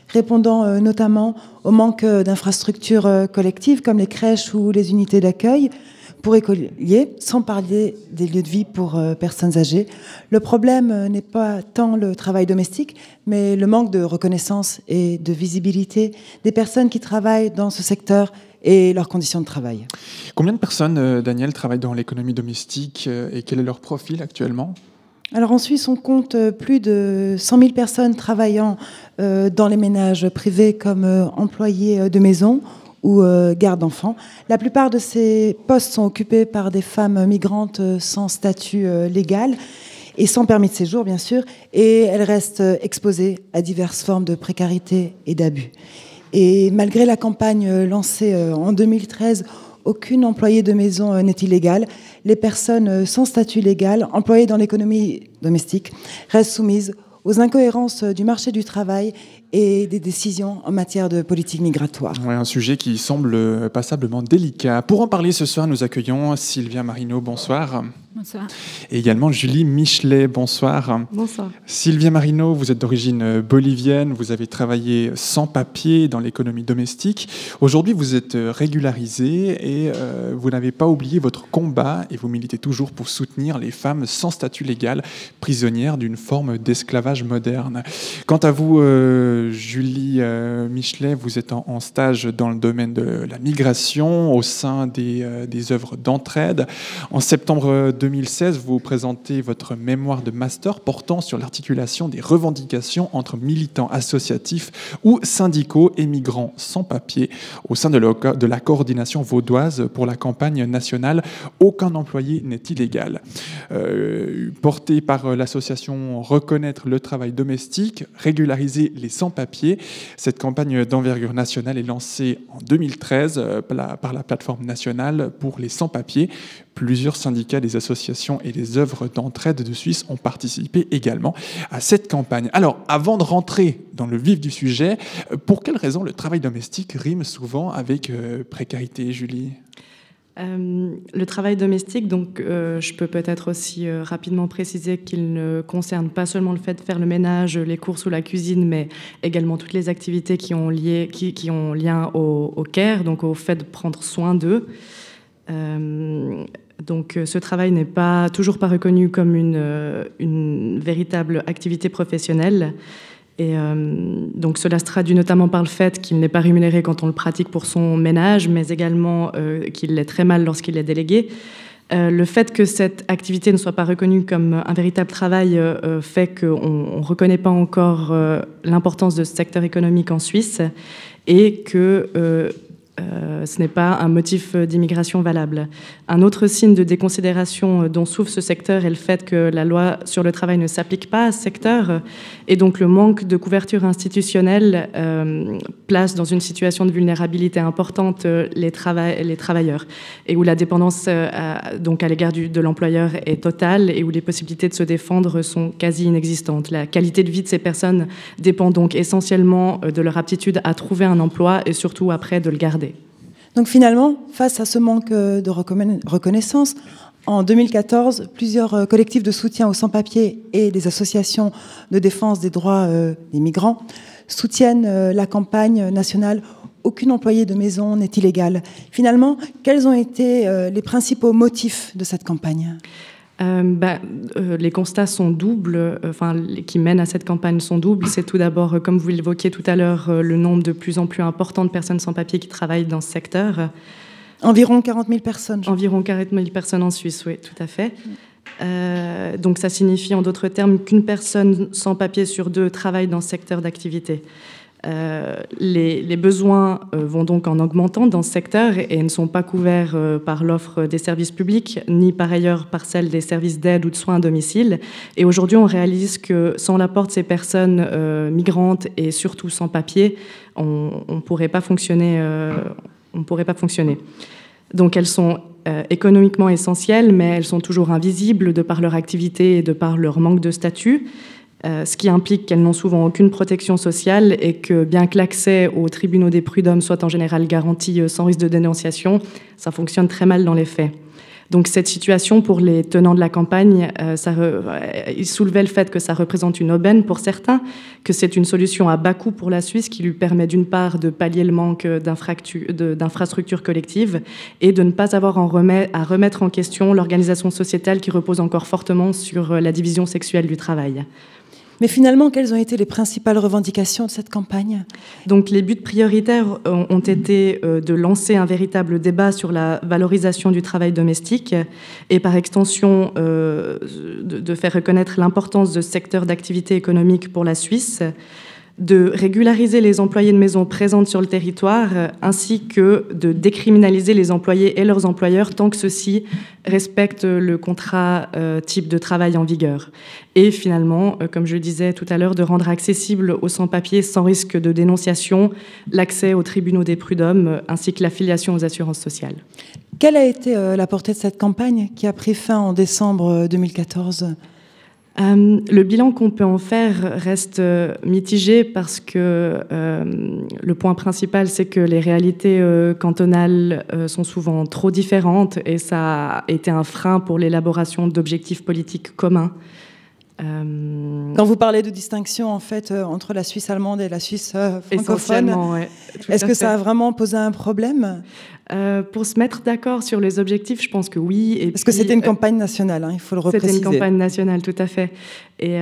répondant notamment au manque d'infrastructures collectives comme les crèches ou les unités d'accueil pour écoliers, sans parler des lieux de vie pour euh, personnes âgées. Le problème euh, n'est pas tant le travail domestique, mais le manque de reconnaissance et de visibilité des personnes qui travaillent dans ce secteur et leurs conditions de travail. Combien de personnes, euh, Daniel, travaillent dans l'économie domestique euh, et quel est leur profil actuellement? Alors en Suisse, on compte plus de 100 000 personnes travaillant dans les ménages privés comme employés de maison ou euh, garde d'enfants. La plupart de ces postes sont occupés par des femmes migrantes euh, sans statut euh, légal et sans permis de séjour, bien sûr, et elles restent exposées à diverses formes de précarité et d'abus. Et malgré la campagne lancée en 2013, aucune employée de maison n'est illégale. Les personnes sans statut légal, employées dans l'économie domestique, restent soumises aux incohérences du marché du travail et des décisions en matière de politique migratoire. Ouais, un sujet qui semble passablement délicat. Pour en parler ce soir, nous accueillons Sylvia Marino, bonsoir. Bonsoir. Et également Julie Michelet, bonsoir. Bonsoir. Sylvia Marino, vous êtes d'origine bolivienne, vous avez travaillé sans papier dans l'économie domestique. Aujourd'hui, vous êtes régularisée et euh, vous n'avez pas oublié votre combat et vous militez toujours pour soutenir les femmes sans statut légal, prisonnières d'une forme d'esclavage moderne. Quant à vous, euh, Julie euh, Michelet, vous êtes en, en stage dans le domaine de la migration au sein des, euh, des œuvres d'entraide. En septembre 2016, vous présentez votre mémoire de master portant sur l'articulation des revendications entre militants associatifs ou syndicaux et migrants sans papier au sein de la, coordination vaudoise pour la campagne nationale Aucun employé n'est illégal. Euh, portée par l'association Reconnaître le travail domestique, régulariser les sans-papiers, cette campagne d'envergure nationale est lancée en 2013 euh, par la plateforme nationale pour les sans-papiers. Plusieurs syndicats, des associations et des œuvres d'entraide de Suisse ont participé également à cette campagne. Alors, avant de rentrer dans le vif du sujet, euh, pour quelles raisons le travail domestique rime souvent avec euh, précarité, Julie? Euh, le travail domestique, donc je peux peut-être aussi rapidement préciser qu'il ne concerne pas seulement le fait de faire le ménage, les courses ou la cuisine, mais également toutes les activités qui ont lien au, au care, donc au fait de prendre soin d'eux. Euh, donc euh, ce travail n'est pas toujours pas reconnu comme une, euh, véritable activité professionnelle. Et donc cela se traduit notamment par le fait qu'il n'est pas rémunéré quand on le pratique pour son ménage, mais également qu'il l'est très mal lorsqu'il est délégué. Le fait que cette activité ne soit pas reconnue comme un véritable travail fait qu'on ne reconnaît pas encore l'importance de ce secteur économique en Suisse et que euh, ce n'est pas un motif euh, d'immigration valable. Un autre signe de déconsidération euh, dont souffre ce secteur est le fait que la loi sur le travail ne s'applique pas à ce secteur et donc le manque de couverture institutionnelle place dans une situation de vulnérabilité importante les, trava- les travailleurs et où la dépendance à, donc à l'égard de l'employeur est totale et où les possibilités de se défendre sont quasi inexistantes. La qualité de vie de ces personnes dépend donc essentiellement de leur aptitude à trouver un emploi et surtout après de le garder. Donc finalement, face à ce manque euh, de reconna- reconnaissance, en 2014, plusieurs euh, collectifs de soutien aux sans-papiers et des associations de défense des droits euh, des migrants soutiennent la campagne nationale Aucune employé de maison n'est illégal. Finalement, quels ont été les principaux motifs de cette campagne? Bah, euh, les constats sont doubles, euh, enfin, qui mènent à cette campagne sont doubles. C'est tout d'abord, euh, comme vous l'évoquiez tout à l'heure, euh, le nombre de plus en plus important de personnes sans papier qui travaillent dans ce secteur. Environ 40 000 personnes. Environ 40 000 personnes en Suisse, oui, tout à fait. Euh, donc ça signifie en d'autres termes qu'une personne sans papier sur deux travaille dans ce secteur d'activité. Euh, les, besoins euh, vont donc en augmentant dans ce secteur et, ne sont pas couverts euh, par l'offre des services publics, ni par ailleurs par celle des services d'aide ou de soins à domicile. Et aujourd'hui, on réalise que sans l'apport de ces personnes migrantes et surtout sans papier, on ne pourrait pas fonctionner. Donc elles sont économiquement essentielles, mais elles sont toujours invisibles de par leur activité et de par leur manque de statut. Euh, ce qui implique qu'elles n'ont souvent aucune protection sociale et que bien que l'accès aux tribunaux des prud'hommes soit en général garanti euh, sans risque de dénonciation, ça fonctionne très mal dans les faits. Donc cette situation, pour les tenants de la campagne, euh, ça ils soulevaient le fait que ça représente une aubaine pour certains, que c'est une solution à bas coût pour la Suisse qui lui permet d'une part de pallier le manque d'infrastructures collectives et de ne pas avoir à remettre en question l'organisation sociétale qui repose encore fortement sur la division sexuelle du travail. Mais finalement, quelles ont été les principales revendications de cette campagne? Donc les buts prioritaires ont ont été euh, de lancer un véritable débat sur la valorisation du travail domestique et par extension euh, de, de faire reconnaître l'importance de ce secteur d'activité économique pour la Suisse, de régulariser les employés de maison présentes sur le territoire, euh, ainsi que de décriminaliser les employés et leurs employeurs tant que ceux-ci respectent le contrat euh, type de travail en vigueur. Et finalement, euh, comme je le disais tout à l'heure, de rendre accessible aux sans-papiers sans risque de dénonciation l'accès aux tribunaux des prud'hommes ainsi que l'affiliation aux assurances sociales. Quelle a été la portée de cette campagne qui a pris fin en décembre euh, 2014 Euh, le bilan qu'on peut en faire reste euh, mitigé parce que euh, le point principal, c'est que les réalités cantonales sont souvent trop différentes et ça a été un frein pour l'élaboration d'objectifs politiques communs. Euh, Quand vous parlez de distinction en fait euh, entre la Suisse allemande et la Suisse euh, francophone, ouais, est-ce que fait. ça a vraiment posé un problème? Euh, pour se mettre d'accord sur les objectifs, je pense que oui. Et Parce que c'était une campagne nationale, hein, il faut le C'était repréciser. une campagne nationale, tout à fait. Et,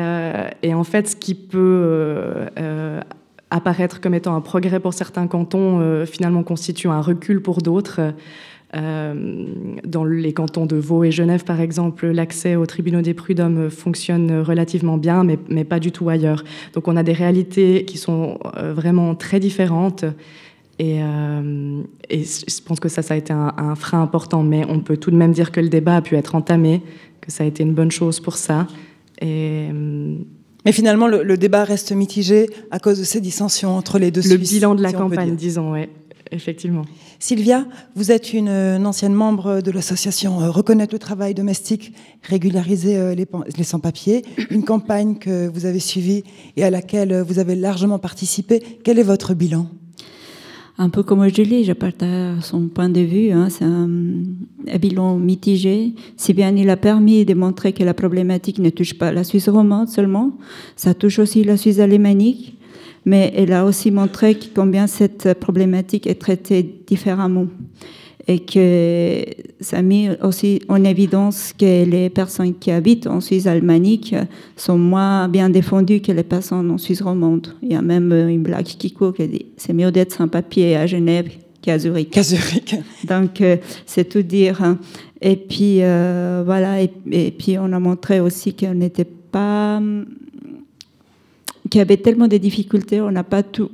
et en fait, ce qui peut apparaître comme étant un progrès pour certains cantons, finalement constitue un recul pour d'autres. Euh, dans les cantons de Vaud et Genève, par exemple, l'accès aux tribunaux des prud'hommes fonctionne relativement bien, mais, mais pas du tout ailleurs. Donc on a des réalités qui sont euh, vraiment très différentes. Et, euh, et je pense que ça, ça a été un, un frein important, mais on peut tout de même dire que le débat a pu être entamé, que ça a été une bonne chose pour ça. Et, Mais finalement, le, le débat reste mitigé à cause de ces dissensions entre les deux le Suisses, bilan de la si campagne, disons, oui, effectivement. Sylvia, vous êtes une, une ancienne membre de l'association euh, Reconnaître le travail domestique, régulariser euh, les, sans-papiers, une campagne que vous avez suivie et à laquelle euh, vous avez largement participé. Quel est votre bilan? Un peu comme Julie, je partage son point de vue. hein, c'est un, un bilan mitigé. Si bien il a permis de montrer que la problématique ne touche pas la Suisse romande seulement, ça touche aussi la Suisse alémanique. Mais elle a aussi montré combien cette problématique est traitée différemment et que ça a mis aussi en évidence que les personnes qui habitent en Suisse alémanique sont moins bien défendues que les personnes en Suisse romande. Il y a même euh, une blague qui court qui dit c'est mieux d'être sans papier à Genève qu'à Zurich. Qu'à Zurich. Donc euh, c'est tout dire. hein. Et puis euh, voilà, et, et puis on a montré aussi qu'on n'était pas qu'il y avait tellement de difficultés, on n'a pas tout,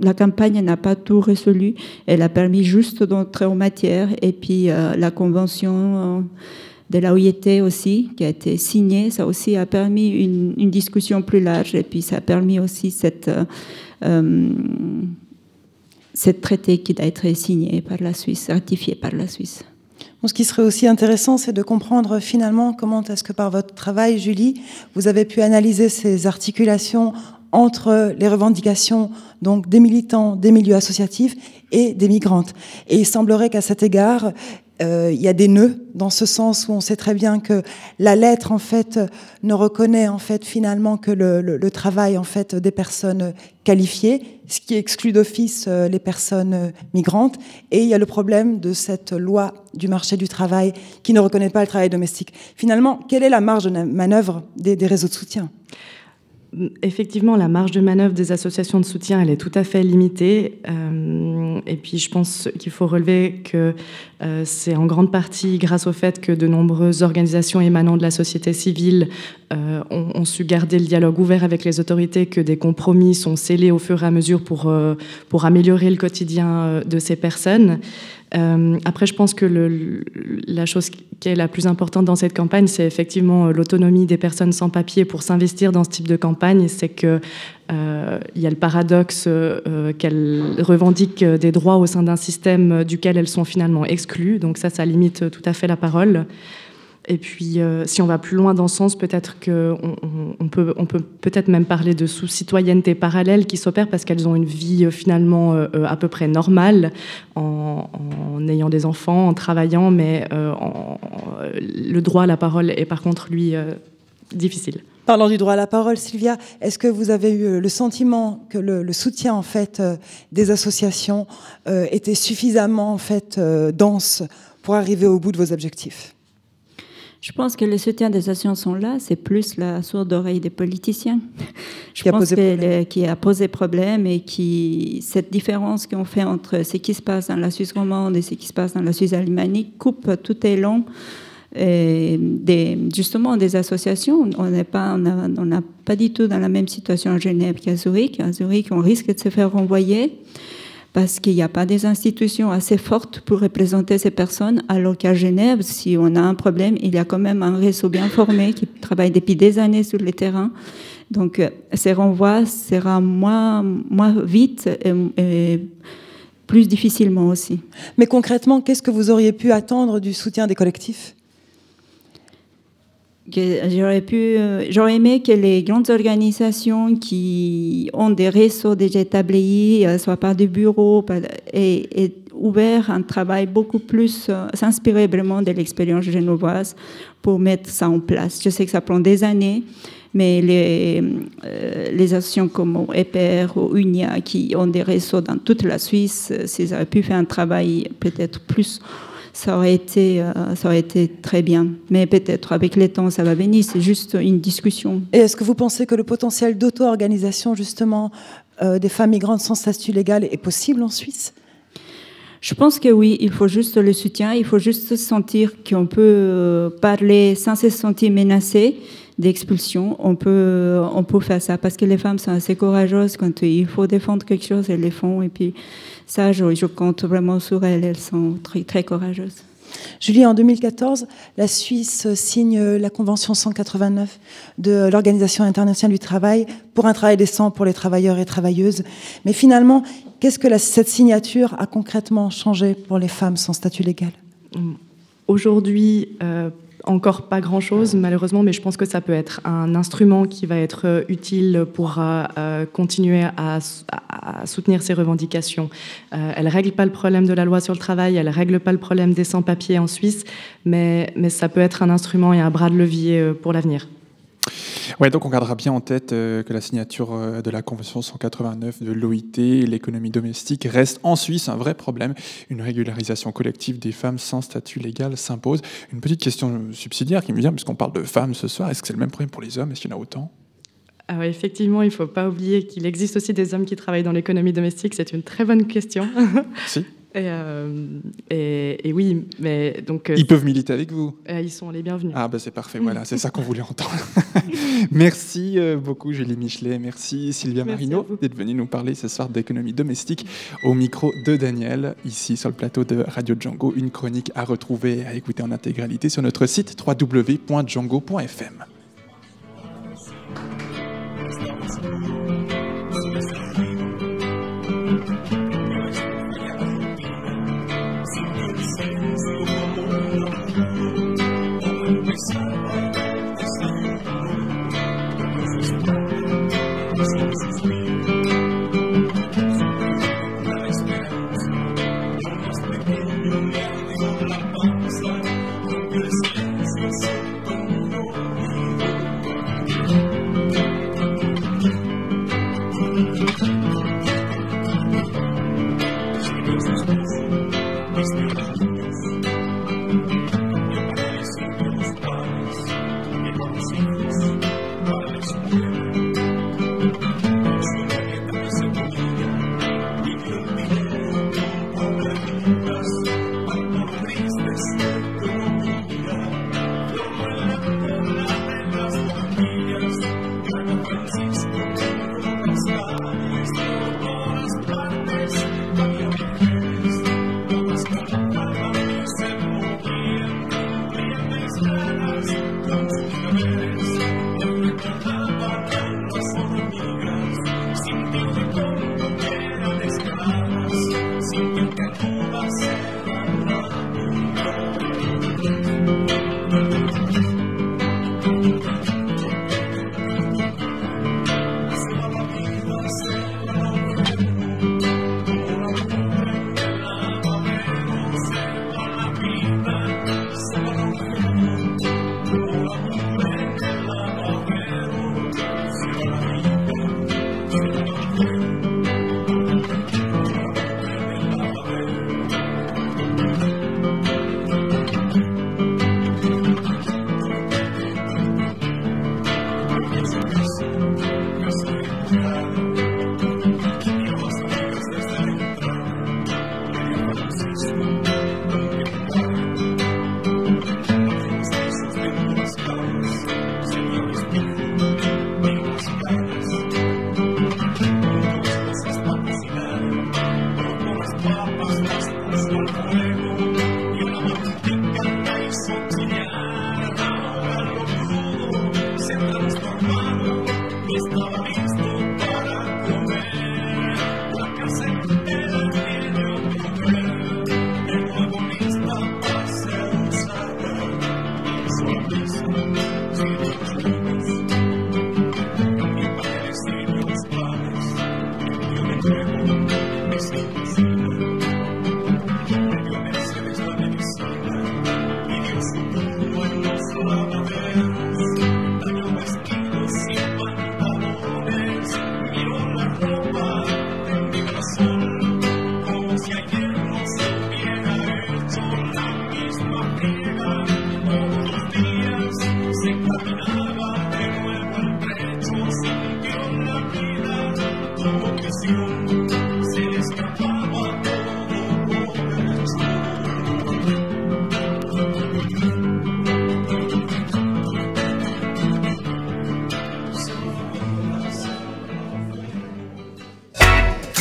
la campagne n'a pas tout résolu. Elle a permis juste d'entrer en matière. Et puis euh, la convention euh, de la OIT aussi, qui a été signée, ça aussi a permis une, discussion plus large. Et puis ça a permis aussi euh, cette traité qui doit être signé par la Suisse, ratifié par la Suisse. Ce qui serait aussi intéressant, c'est de comprendre finalement comment est-ce que par votre travail, Julie, vous avez pu analyser ces articulations entre les revendications donc des militants des milieux associatifs et des migrantes. Et il semblerait qu'à cet égard, euh, il y a des nœuds dans ce sens où on sait très bien que la lettre en fait ne reconnaît en fait finalement que le, le- le travail en fait des personnes qualifiées, ce qui exclut d'office euh, les personnes migrantes. Et il y a le problème de cette loi du marché du travail qui ne reconnaît pas le travail domestique. Finalement, quelle est la marge de manœuvre des, des réseaux de soutien? Effectivement, la marge de manœuvre des associations de soutien, elle est tout à fait limitée. Euh, et puis, je pense qu'il faut relever que euh, c'est en grande partie grâce au fait que de nombreuses organisations émanant de la société civile euh, ont, ont su garder le dialogue ouvert avec les autorités, que des compromis sont scellés au fur et à mesure pour, pour améliorer le quotidien de ces personnes. Euh, après, je pense que la chose qui est la plus importante dans cette campagne, c'est effectivement euh, l'autonomie des personnes sans papier pour s'investir dans ce type de campagne. C'est que euh, il y a le paradoxe euh, qu'elles revendiquent euh, des droits au sein d'un système euh, duquel elles sont finalement exclues. Donc ça, ça limite euh, tout à fait la parole. Et puis, euh, si on va plus loin dans ce sens, peut-être qu'on on, on peut, peut-être même parler de sous-citoyenneté parallèle qui s'opère parce qu'elles ont une vie euh, finalement euh, à peu près normale en, ayant des enfants, en travaillant, mais le droit à la parole est par contre, lui, difficile. Parlant du droit à la parole, Sylvia, est-ce que vous avez eu le sentiment que le, le soutien en fait des associations était suffisamment en fait dense pour arriver au bout de vos objectifs? Je pense que le soutien des associations sont là, c'est plus la sourde oreille des politiciens. Je Qui a pense posé que le- qui a posé problème et qui cette différence qu'on fait entre ce qui se passe dans la Suisse romande et ce qui se passe dans la Suisse alémanique coupe tout élan euh, des, justement des associations. On n'est pas, on a- on n'a pas du tout dans la même situation à Genève qu'à Zurich. À Zurich, on risque de se faire renvoyer parce qu'il n'y a pas des institutions assez fortes pour représenter ces personnes, alors qu'à Genève, si on a un problème, il y a quand même un réseau bien formé qui travaille depuis des années sur le terrain. Donc, euh, ces renvois sera moins, moins vite et, plus difficilement aussi. Mais concrètement, qu'est-ce que vous auriez pu attendre du soutien des collectifs? J'aurais pu, euh, j'aurais aimé que les grandes organisations qui ont des réseaux déjà établis, euh, soit par des bureaux, et, et ouvert un travail beaucoup plus, euh, s'inspirer vraiment de l'expérience genevoise pour mettre ça en place. Je sais que ça prend des années, mais les, euh, les associations comme EPR ou UNIA qui ont des réseaux dans toute la Suisse, s'ils avaient pu faire un travail peut-être plus ça aurait été, euh, ça aurait été très bien. Mais peut-être avec le temps, ça va venir. C'est juste une discussion. Et est-ce que vous pensez que le potentiel d'auto-organisation justement euh, des femmes migrantes sans statut légal est possible en Suisse? Je pense que oui, il faut juste le soutien, il faut juste sentir qu'on peut euh, parler sans se sentir menacé d'expulsion. On peut, on peut faire ça parce que les femmes sont assez courageuses quand il faut défendre quelque chose, elles le font. Et puis ça, je, je compte vraiment sur elles, elles sont très, très courageuses. Julie, en 2014, la Suisse signe la Convention 189 de l'Organisation internationale du travail pour un travail décent pour les travailleurs et travailleuses. Mais finalement, qu'est-ce que la- cette signature a concrètement changé pour les femmes sans statut légal? Aujourd'hui, euh, encore pas grand-chose, malheureusement, mais je pense que ça peut être un instrument qui va être euh, utile pour euh, euh, continuer à, soutenir ces revendications. Euh, elle ne règle pas le problème de la loi sur le travail, elle ne règle pas le problème des sans-papiers en Suisse, mais, mais ça peut être un instrument et un bras de levier pour l'avenir. Ouais, donc on gardera bien en tête euh, que la signature euh, de la Convention 189 de l'OIT l'économie domestique reste en Suisse un vrai problème. Une régularisation collective des femmes sans statut légal s'impose. Une petite question subsidiaire qui me vient, puisqu'on parle de femmes ce soir, est-ce que c'est le même problème pour les hommes? Est-ce qu'il y en a autant? Ah ouais, effectivement, il ne faut pas oublier qu'il existe aussi des hommes qui travaillent dans l'économie domestique. C'est une très bonne question. Si. Et, euh, et- et oui, mais donc. euh, Ils peuvent militer avec vous euh, Ils sont les bienvenus. Ah bah c'est parfait, voilà, c'est ça qu'on voulait entendre. merci beaucoup Julie Michelet, merci Sylvia Merci Marino d'être venue nous parler ce soir d'économie domestique au micro de Daniel, ici sur le plateau de Radio Django, une chronique à retrouver et à écouter en intégralité sur notre site www.django.fm.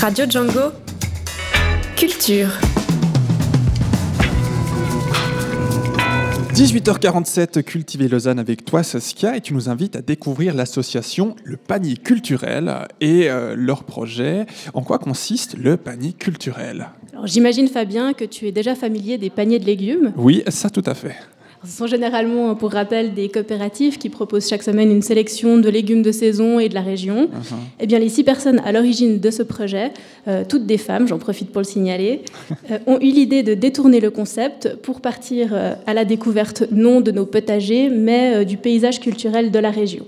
Radio Django. Culture. 18h47, Cultiver Lausanne avec toi Saskia et tu nous invites à découvrir l'association Le Panier Culturel et euh, leur projet. En quoi consiste le panier culturel? Alors, J'imagine Fabien que tu es déjà familier des paniers de légumes. Oui, ça tout à fait. Ce sont généralement, pour rappel, des coopératives qui proposent chaque semaine une sélection de légumes de saison et de la région. Eh bien, les six personnes à l'origine de ce projet, euh, toutes des femmes, j'en profite pour le signaler, euh, ont eu l'idée de détourner le concept pour partir euh, à la découverte non de nos potagers, mais du paysage culturel de la région.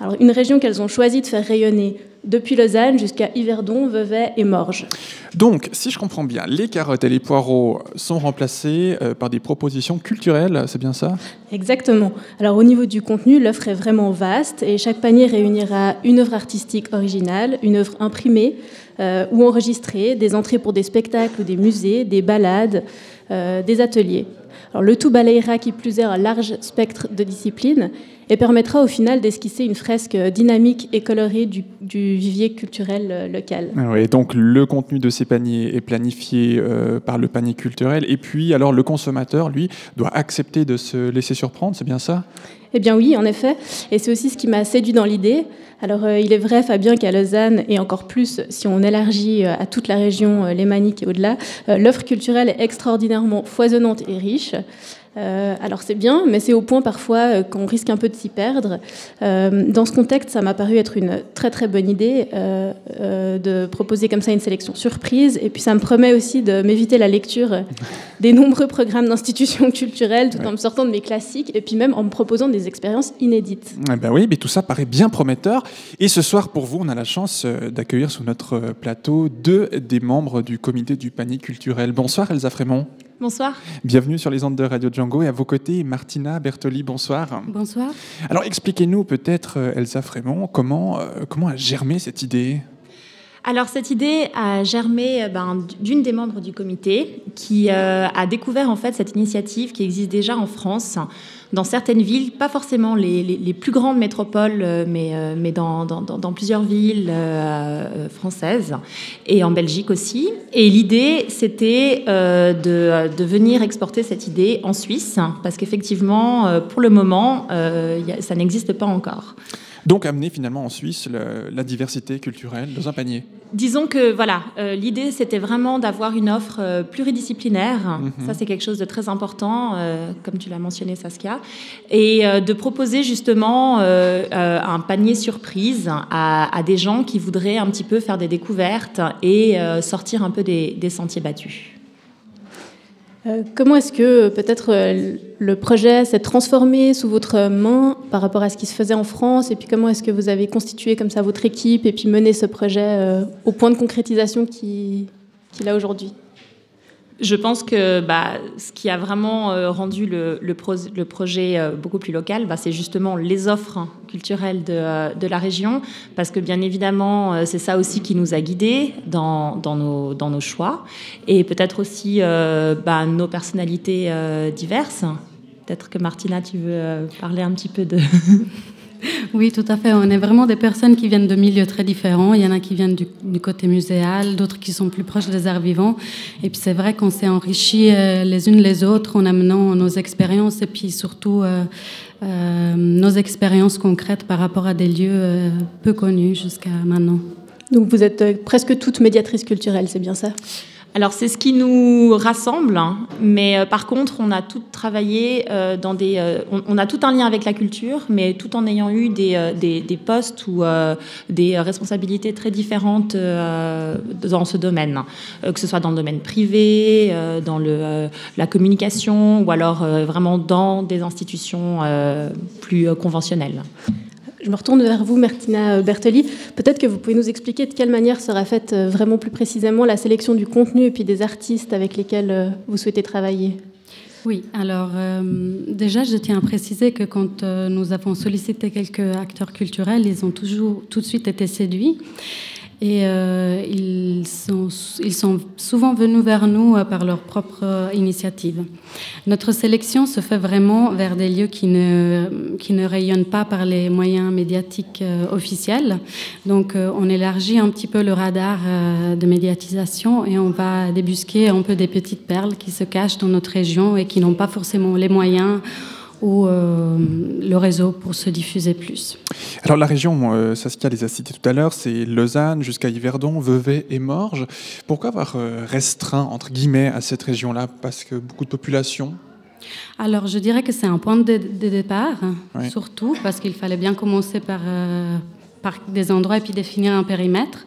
Alors, une région qu'elles ont choisi de faire rayonner depuis Lausanne jusqu'à Yverdon, Vevey et Morges. Donc, si je comprends bien, les carottes et les poireaux sont remplacés euh, par des propositions culturelles, c'est bien ça? Exactement. Alors au niveau du contenu, l'offre est vraiment vaste et chaque panier réunira une œuvre artistique originale, une œuvre imprimée euh, ou enregistrée, des entrées pour des spectacles ou des musées, des balades, euh, des ateliers. Alors le tout balayera qui plus est un large spectre de disciplines et permettra au final d'esquisser une fresque dynamique et colorée du, du vivier culturel euh, local. Ah donc le contenu de ces paniers est planifié euh, par le panier culturel et puis alors le consommateur, lui, doit accepter de se laisser surprendre, c'est bien ça? Eh bien oui, en effet. Et c'est aussi ce qui m'a séduit dans l'idée. Alors euh, il est vrai, Fabien, qu'à Lausanne, et encore plus si on élargit euh, à toute la région euh, lémanique et au-delà, l'offre culturelle est extraordinairement foisonnante et riche. Euh, alors c'est bien, mais c'est au point parfois euh, qu'on risque un peu de s'y perdre. Euh, dans ce contexte, ça m'a paru être une très très bonne idée euh, de proposer comme ça une sélection surprise. Et puis ça me promet aussi de m'éviter la lecture des nombreux programmes d'institutions culturelles tout en me sortant de mes classiques et puis même en me proposant des expériences inédites. Eh ben oui, mais tout ça paraît bien prometteur. Et ce soir, pour vous, on a la chance d'accueillir sur notre plateau deux des membres du comité du panier culturel. Bonsoir Elsa Frémont. Bonsoir. Bienvenue sur les ondes de Radio Django. Et à vos côtés, Martina Bertoli, bonsoir. Bonsoir. Alors expliquez-nous peut-être, euh, Elsa Frémont, comment, euh, comment a germé cette idée? Alors cette idée a germé euh, ben, d'une des membres du comité qui euh, a découvert en fait cette initiative qui existe déjà en France dans certaines villes, pas forcément les, plus grandes métropoles, euh, mais, euh, mais dans, dans- dans- plusieurs villes euh, françaises et en Belgique aussi. Et l'idée, c'était de, de venir exporter cette idée en Suisse, parce qu'effectivement, pour le moment, ça n'existe pas encore. Donc amener finalement en Suisse le- la diversité culturelle dans un panier. Disons que voilà, euh, l'idée c'était vraiment d'avoir une offre euh, pluridisciplinaire. Mhm. Ça c'est quelque chose de très important, euh, comme tu l'as mentionné Saskia, et de proposer justement un panier surprise à, à des gens qui voudraient un petit peu faire des découvertes et sortir un peu des, des sentiers battus. Euh, comment est-ce que peut-être euh, le projet s'est transformé sous votre main par rapport à ce qui se faisait en France? Et puis comment est-ce que vous avez constitué comme ça votre équipe et puis mené ce projet euh, au point de concrétisation qui- qu'il a aujourd'hui? Je pense que bah, ce qui a vraiment euh, rendu le, le pro- le projet euh, beaucoup plus local, bah, c'est justement les offres culturelles de, euh, de la région, parce que bien évidemment, c'est ça aussi qui nous a guidés dans, nos, choix, et peut-être aussi bah, nos personnalités diverses. Peut-être que Martina, tu veux parler un petit peu de... Oui, tout à fait. On est vraiment des personnes qui viennent de milieux très différents. Il y en a qui viennent du, côté muséal, d'autres qui sont plus proches des arts vivants. Et puis c'est vrai qu'on s'est enrichis euh, les unes les autres en amenant nos expériences et puis surtout euh, euh, nos expériences concrètes par rapport à des lieux peu connus jusqu'à maintenant. Donc vous êtes presque toutes médiatrices culturelles, c'est bien ça? Alors c'est ce qui nous rassemble, hein. mais euh, par contre on a tout travaillé euh, dans des, euh, on, a tout un lien avec la culture, mais tout en ayant eu des, des, des postes ou des responsabilités très différentes dans ce domaine, Euh, que ce soit dans le domaine privé, dans le, la communication ou alors vraiment dans des institutions plus conventionnelles. Je me retourne vers vous, Martina Bertoli. Peut-être que vous pouvez nous expliquer de quelle manière sera faite euh, vraiment plus précisément la sélection du contenu et puis des artistes avec lesquels euh, vous souhaitez travailler? Oui, alors euh, déjà, je tiens à préciser que quand nous avons sollicité quelques acteurs culturels, ils ont toujours tout de suite été séduits. Et euh, ils, sont, ils sont souvent venus vers nous euh, par leur propre euh, initiative. Notre sélection se fait vraiment vers des lieux qui ne, qui ne rayonnent pas par les moyens médiatiques euh, officiels. Donc on élargit un petit peu le radar de médiatisation et on va débusquer un peu des petites perles qui se cachent dans notre région et qui n'ont pas forcément les moyens ou euh, le réseau pour se diffuser plus. Alors la région, euh, Saskia les a cités tout à l'heure, c'est Lausanne jusqu'à Yverdon, Vevey et Morges. Pourquoi avoir euh, restreint, entre guillemets, à cette région-là? Parce que beaucoup de population? Alors, je dirais que c'est un point de, de départ, Oui. surtout parce qu'il fallait bien commencer par, euh, par des endroits et puis définir un périmètre.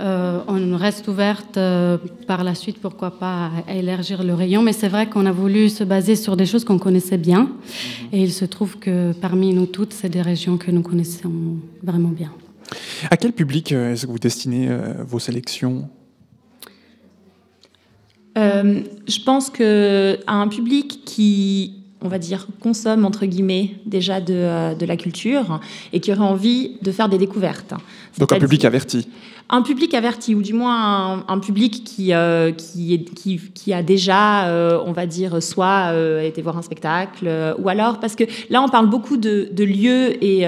Euh, on reste ouverte euh, par la suite, pourquoi pas, à, élargir le rayon, mais c'est vrai qu'on a voulu se baser sur des choses qu'on connaissait bien. Et il se trouve que parmi nous toutes, c'est des régions que nous connaissons vraiment bien. À quel public euh, est-ce que vous destinez euh, vos sélections? Euh, je pense que à un public qui, on va dire, consomme entre guillemets déjà de, euh, de la culture et qui aurait envie de faire des découvertes. Donc un public averti. Un public averti, ou du moins un, public qui, euh, qui, qui, a déjà, euh, on va dire, soit euh, été voir un spectacle, ou alors, parce que là, on parle beaucoup de, lieux et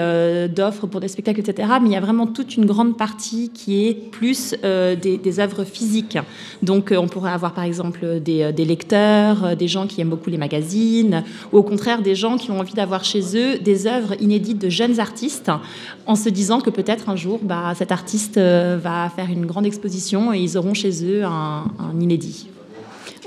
d'offres pour des spectacles, etc., mais il y a vraiment toute une grande partie qui est plus des, œuvres physiques. Donc, on pourrait avoir, par exemple, des, lecteurs, des gens qui aiment beaucoup les magazines, ou au contraire, des gens qui ont envie d'avoir chez eux des œuvres inédites de jeunes artistes, en se disant que peut-être un jour, bah, cet artiste euh, va faire une grande exposition et ils auront chez eux un, un inédit.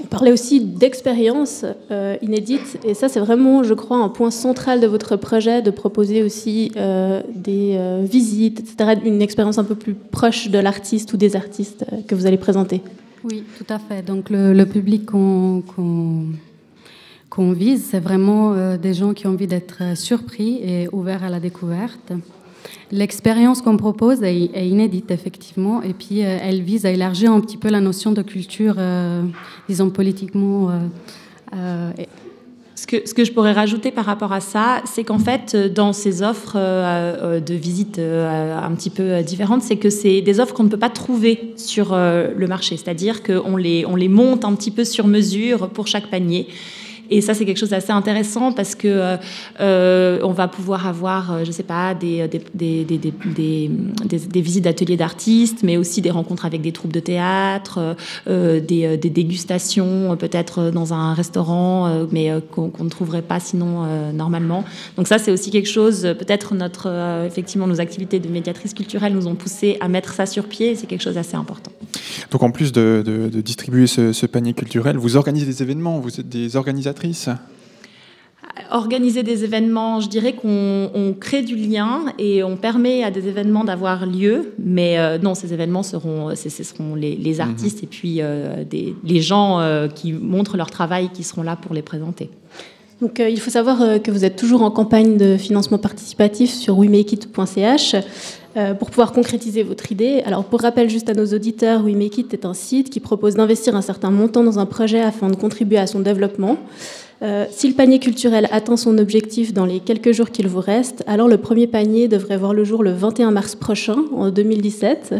On parlait aussi d'expériences euh, inédites, et ça c'est vraiment, je crois, un point central de votre projet, de proposer aussi euh, des euh, visites, etc., une expérience un peu plus proche de l'artiste ou des artistes euh, que vous allez présenter. Oui, tout à fait. Donc le, le public qu'on vise, c'est vraiment euh, des gens qui ont envie d'être surpris et ouverts à la découverte. L'expérience qu'on propose est, inédite, effectivement, et puis euh, elle vise à élargir un petit peu la notion de culture, euh, disons, politiquement. euh, Ce que, ce que je pourrais rajouter par rapport à ça, c'est qu'en fait, dans ces offres de visite un petit peu différentes, c'est que c'est des offres qu'on ne peut pas trouver sur le marché. C'est-à-dire qu'on les, on les monte un petit peu sur mesure pour chaque panier. Et ça, c'est quelque chose d'assez intéressant parce que euh, euh, on va pouvoir avoir, euh, je sais pas, des, des, des, des, des, visites d'ateliers d'artistes, mais aussi des rencontres avec des troupes de théâtre, euh, des, dégustations, peut-être dans un restaurant, mais qu'on ne trouverait pas sinon normalement. Donc ça, c'est aussi quelque chose. Peut-être notre, effectivement, nos activités de médiatrice culturelle nous ont poussé à mettre ça sur pied. C'est quelque chose d'assez important. Donc en plus de, de- de distribuer ce, ce panier culturel, vous organisez des événements, vous êtes des organisatrices Organiser des événements, je dirais qu'on on crée du lien et on permet à des événements d'avoir lieu, mais euh, non, ces événements seront, ce seront les, les artistes et puis euh, des, les gens euh, qui montrent leur travail qui seront là pour les présenter. Donc, euh, il faut savoir euh, que vous êtes toujours en campagne de financement participatif sur wemakeit.ch euh, pour pouvoir concrétiser votre idée. Alors, pour rappel, juste à nos auditeurs, WeMakeIt est un site qui propose d'investir un certain montant dans un projet afin de contribuer à son développement. Si le panier culturel atteint son objectif dans les quelques jours qu'il vous reste, alors le premier panier devrait voir le jour le 21 mars prochain, en 2017.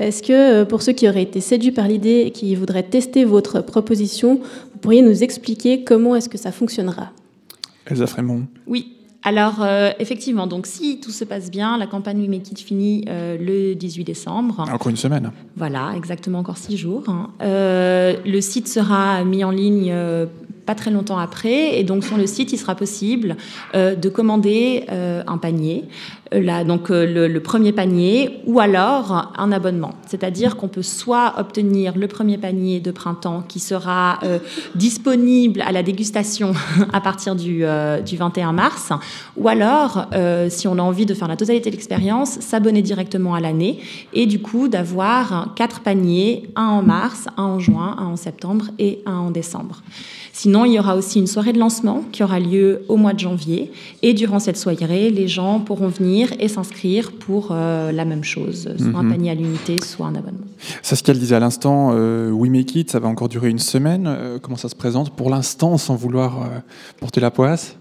Est-ce que, pour ceux qui auraient été séduits par l'idée et qui voudraient tester votre proposition, pourriez nous expliquer comment est-ce que ça fonctionnera Elsa Frémont. Oui. Alors, euh, effectivement, donc si tout se passe bien, la campagne We Make It finit euh, le 18 décembre. Encore une semaine. Voilà, exactement encore six jours. hein. Euh, le site sera mis en ligne euh, pas très longtemps après, et donc sur le site, il sera possible euh, de commander euh, un panier, Euh, donc euh, le, premier panier, ou alors un abonnement. C'est-à-dire qu'on peut soit obtenir le premier panier de printemps qui sera euh, disponible à la dégustation à partir du, euh, du 21 mars, ou alors, euh, si on a envie de faire la totalité de l'expérience, s'abonner directement à l'année et du coup d'avoir quatre paniers, un en mars, un en juin, un en septembre et un en décembre. Sinon, il y aura aussi une soirée de lancement qui aura lieu au mois de janvier. Et durant cette soirée, les gens pourront venir et s'inscrire pour euh, la même chose, soit un Mhm. panier à l'unité, soit un abonnement. Saskia le disait à l'instant, euh, We Make It, ça va encore durer une semaine. Euh, comment ça se présente pour l'instant, sans vouloir euh, porter la poisse?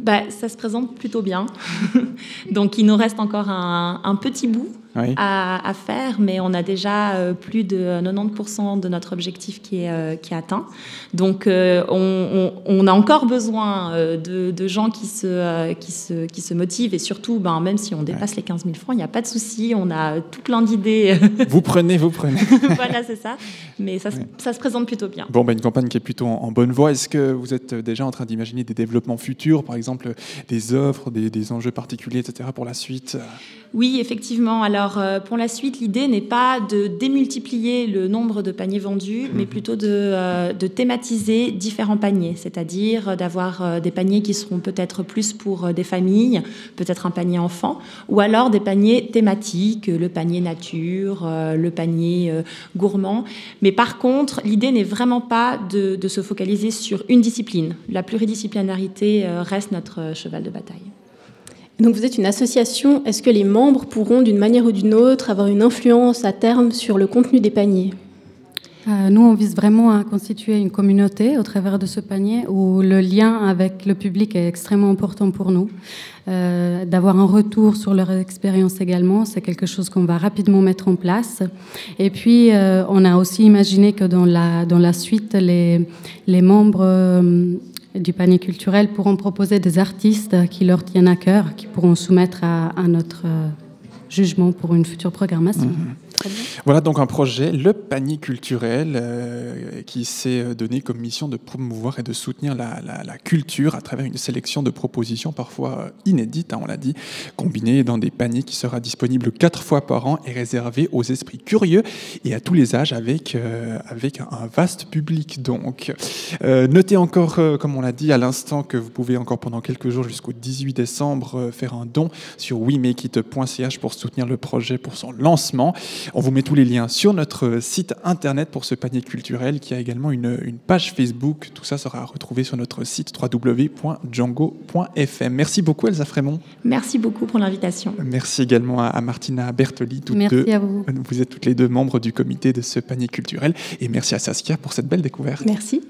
Bah, ça se présente plutôt bien. Donc, il nous reste encore un, un petit bout Oui. à, à faire, mais on a déjà euh, plus de 90% de notre objectif qui est, euh, qui est atteint. Donc, euh, on, on- on a encore besoin euh, de, de gens qui se, euh, qui, se, qui se motivent et surtout, ben, même si on dépasse les 15 000 francs, il n'y a pas de souci, on a tout plein d'idées. Vous prenez, vous prenez. voilà, c'est ça. Mais ça, se- ça se présente plutôt bien. Bon, bah, une campagne qui est plutôt en, en bonne voie. Est-ce que vous êtes déjà en train d'imaginer des développements futurs, par exemple des offres, des, des enjeux particuliers, etc. pour la suite? Oui, effectivement. Alors, euh, pour la suite, l'idée n'est pas de démultiplier le nombre de paniers vendus, mais plutôt de, euh, de thématiser différents paniers, c'est-à-dire euh, d'avoir des paniers qui seront peut-être plus pour des familles, peut-être un panier enfant, ou alors des paniers thématiques, le panier nature, le panier gourmand. Mais par contre, l'idée n'est vraiment pas de, de se focaliser sur une discipline. La pluridisciplinarité reste notre cheval de bataille. Donc vous êtes une association, est-ce que les membres pourront d'une manière ou d'une autre avoir une influence à terme sur le contenu des paniers? Euh, nous, on vise vraiment à constituer une communauté au travers de ce panier où le lien avec le public est extrêmement important pour nous. Euh, D'avoir un retour sur leur expérience également, c'est quelque chose qu'on va rapidement mettre en place. Et puis, euh, on a aussi imaginé que dans la, dans la suite, les, les membres du panier culturel pourront proposer des artistes qui leur tiennent à cœur, qui pourront soumettre à, notre euh, jugement pour une future programmation. Voilà donc un projet, le panier culturel, euh, qui s'est donné comme mission de promouvoir et de soutenir la, la- la culture à travers une sélection de propositions parfois inédites, hein, on l'a dit, combinées dans des paniers qui sera disponible quatre fois par an et réservé aux esprits curieux et à tous les âges avec, euh, avec un, un vaste public donc. Euh, notez encore, euh, comme on l'a dit à l'instant, que vous pouvez encore pendant quelques jours jusqu'au 18 décembre euh, faire un don sur wemakeit.ch pour soutenir le projet pour son lancement. On vous met tous les liens sur notre site internet pour ce panier culturel qui a également une, une page Facebook. Tout ça sera retrouvé sur notre site www.django.fm. Merci beaucoup Elsa Frémont. Merci beaucoup pour l'invitation. Merci également à, à Martina Bertoli. Toutes Merci deux. à vous. Vous êtes toutes les deux membres du comité de ce panier culturel. Et merci à Saskia pour cette belle découverte. Merci.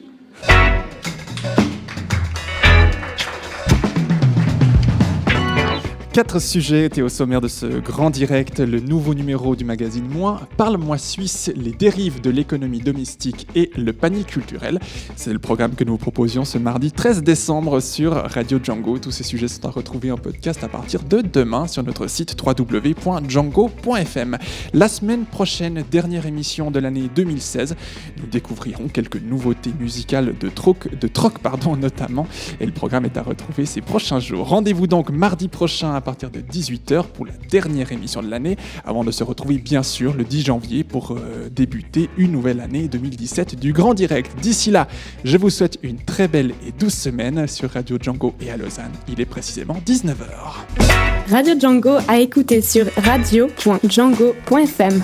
Quatre sujets étaient au sommaire de ce grand direct, le nouveau numéro du magazine Moi, Parle-moi Suisse, les dérives de l'économie domestique et le panier culturel. C'est le programme que nous vous proposions ce mardi 13 décembre sur Radio Django. Tous ces sujets sont à retrouver en podcast à partir de demain sur notre site www.django.fm. La semaine prochaine, dernière émission de l'année 2016, nous découvrirons quelques nouveautés musicales de troc, de troc pardon, notamment, et le programme est à retrouver ces prochains jours. Rendez-vous donc mardi prochain à partir de 18h pour la dernière émission de l'année, avant de se retrouver bien sûr le 10 janvier pour euh, débuter une nouvelle année 2017 du Grand Direct. D'ici là, je vous souhaite une très belle et douce semaine sur Radio Django et à Lausanne. Il est précisément 19h. Radio Django à écouter sur radio.django.fm.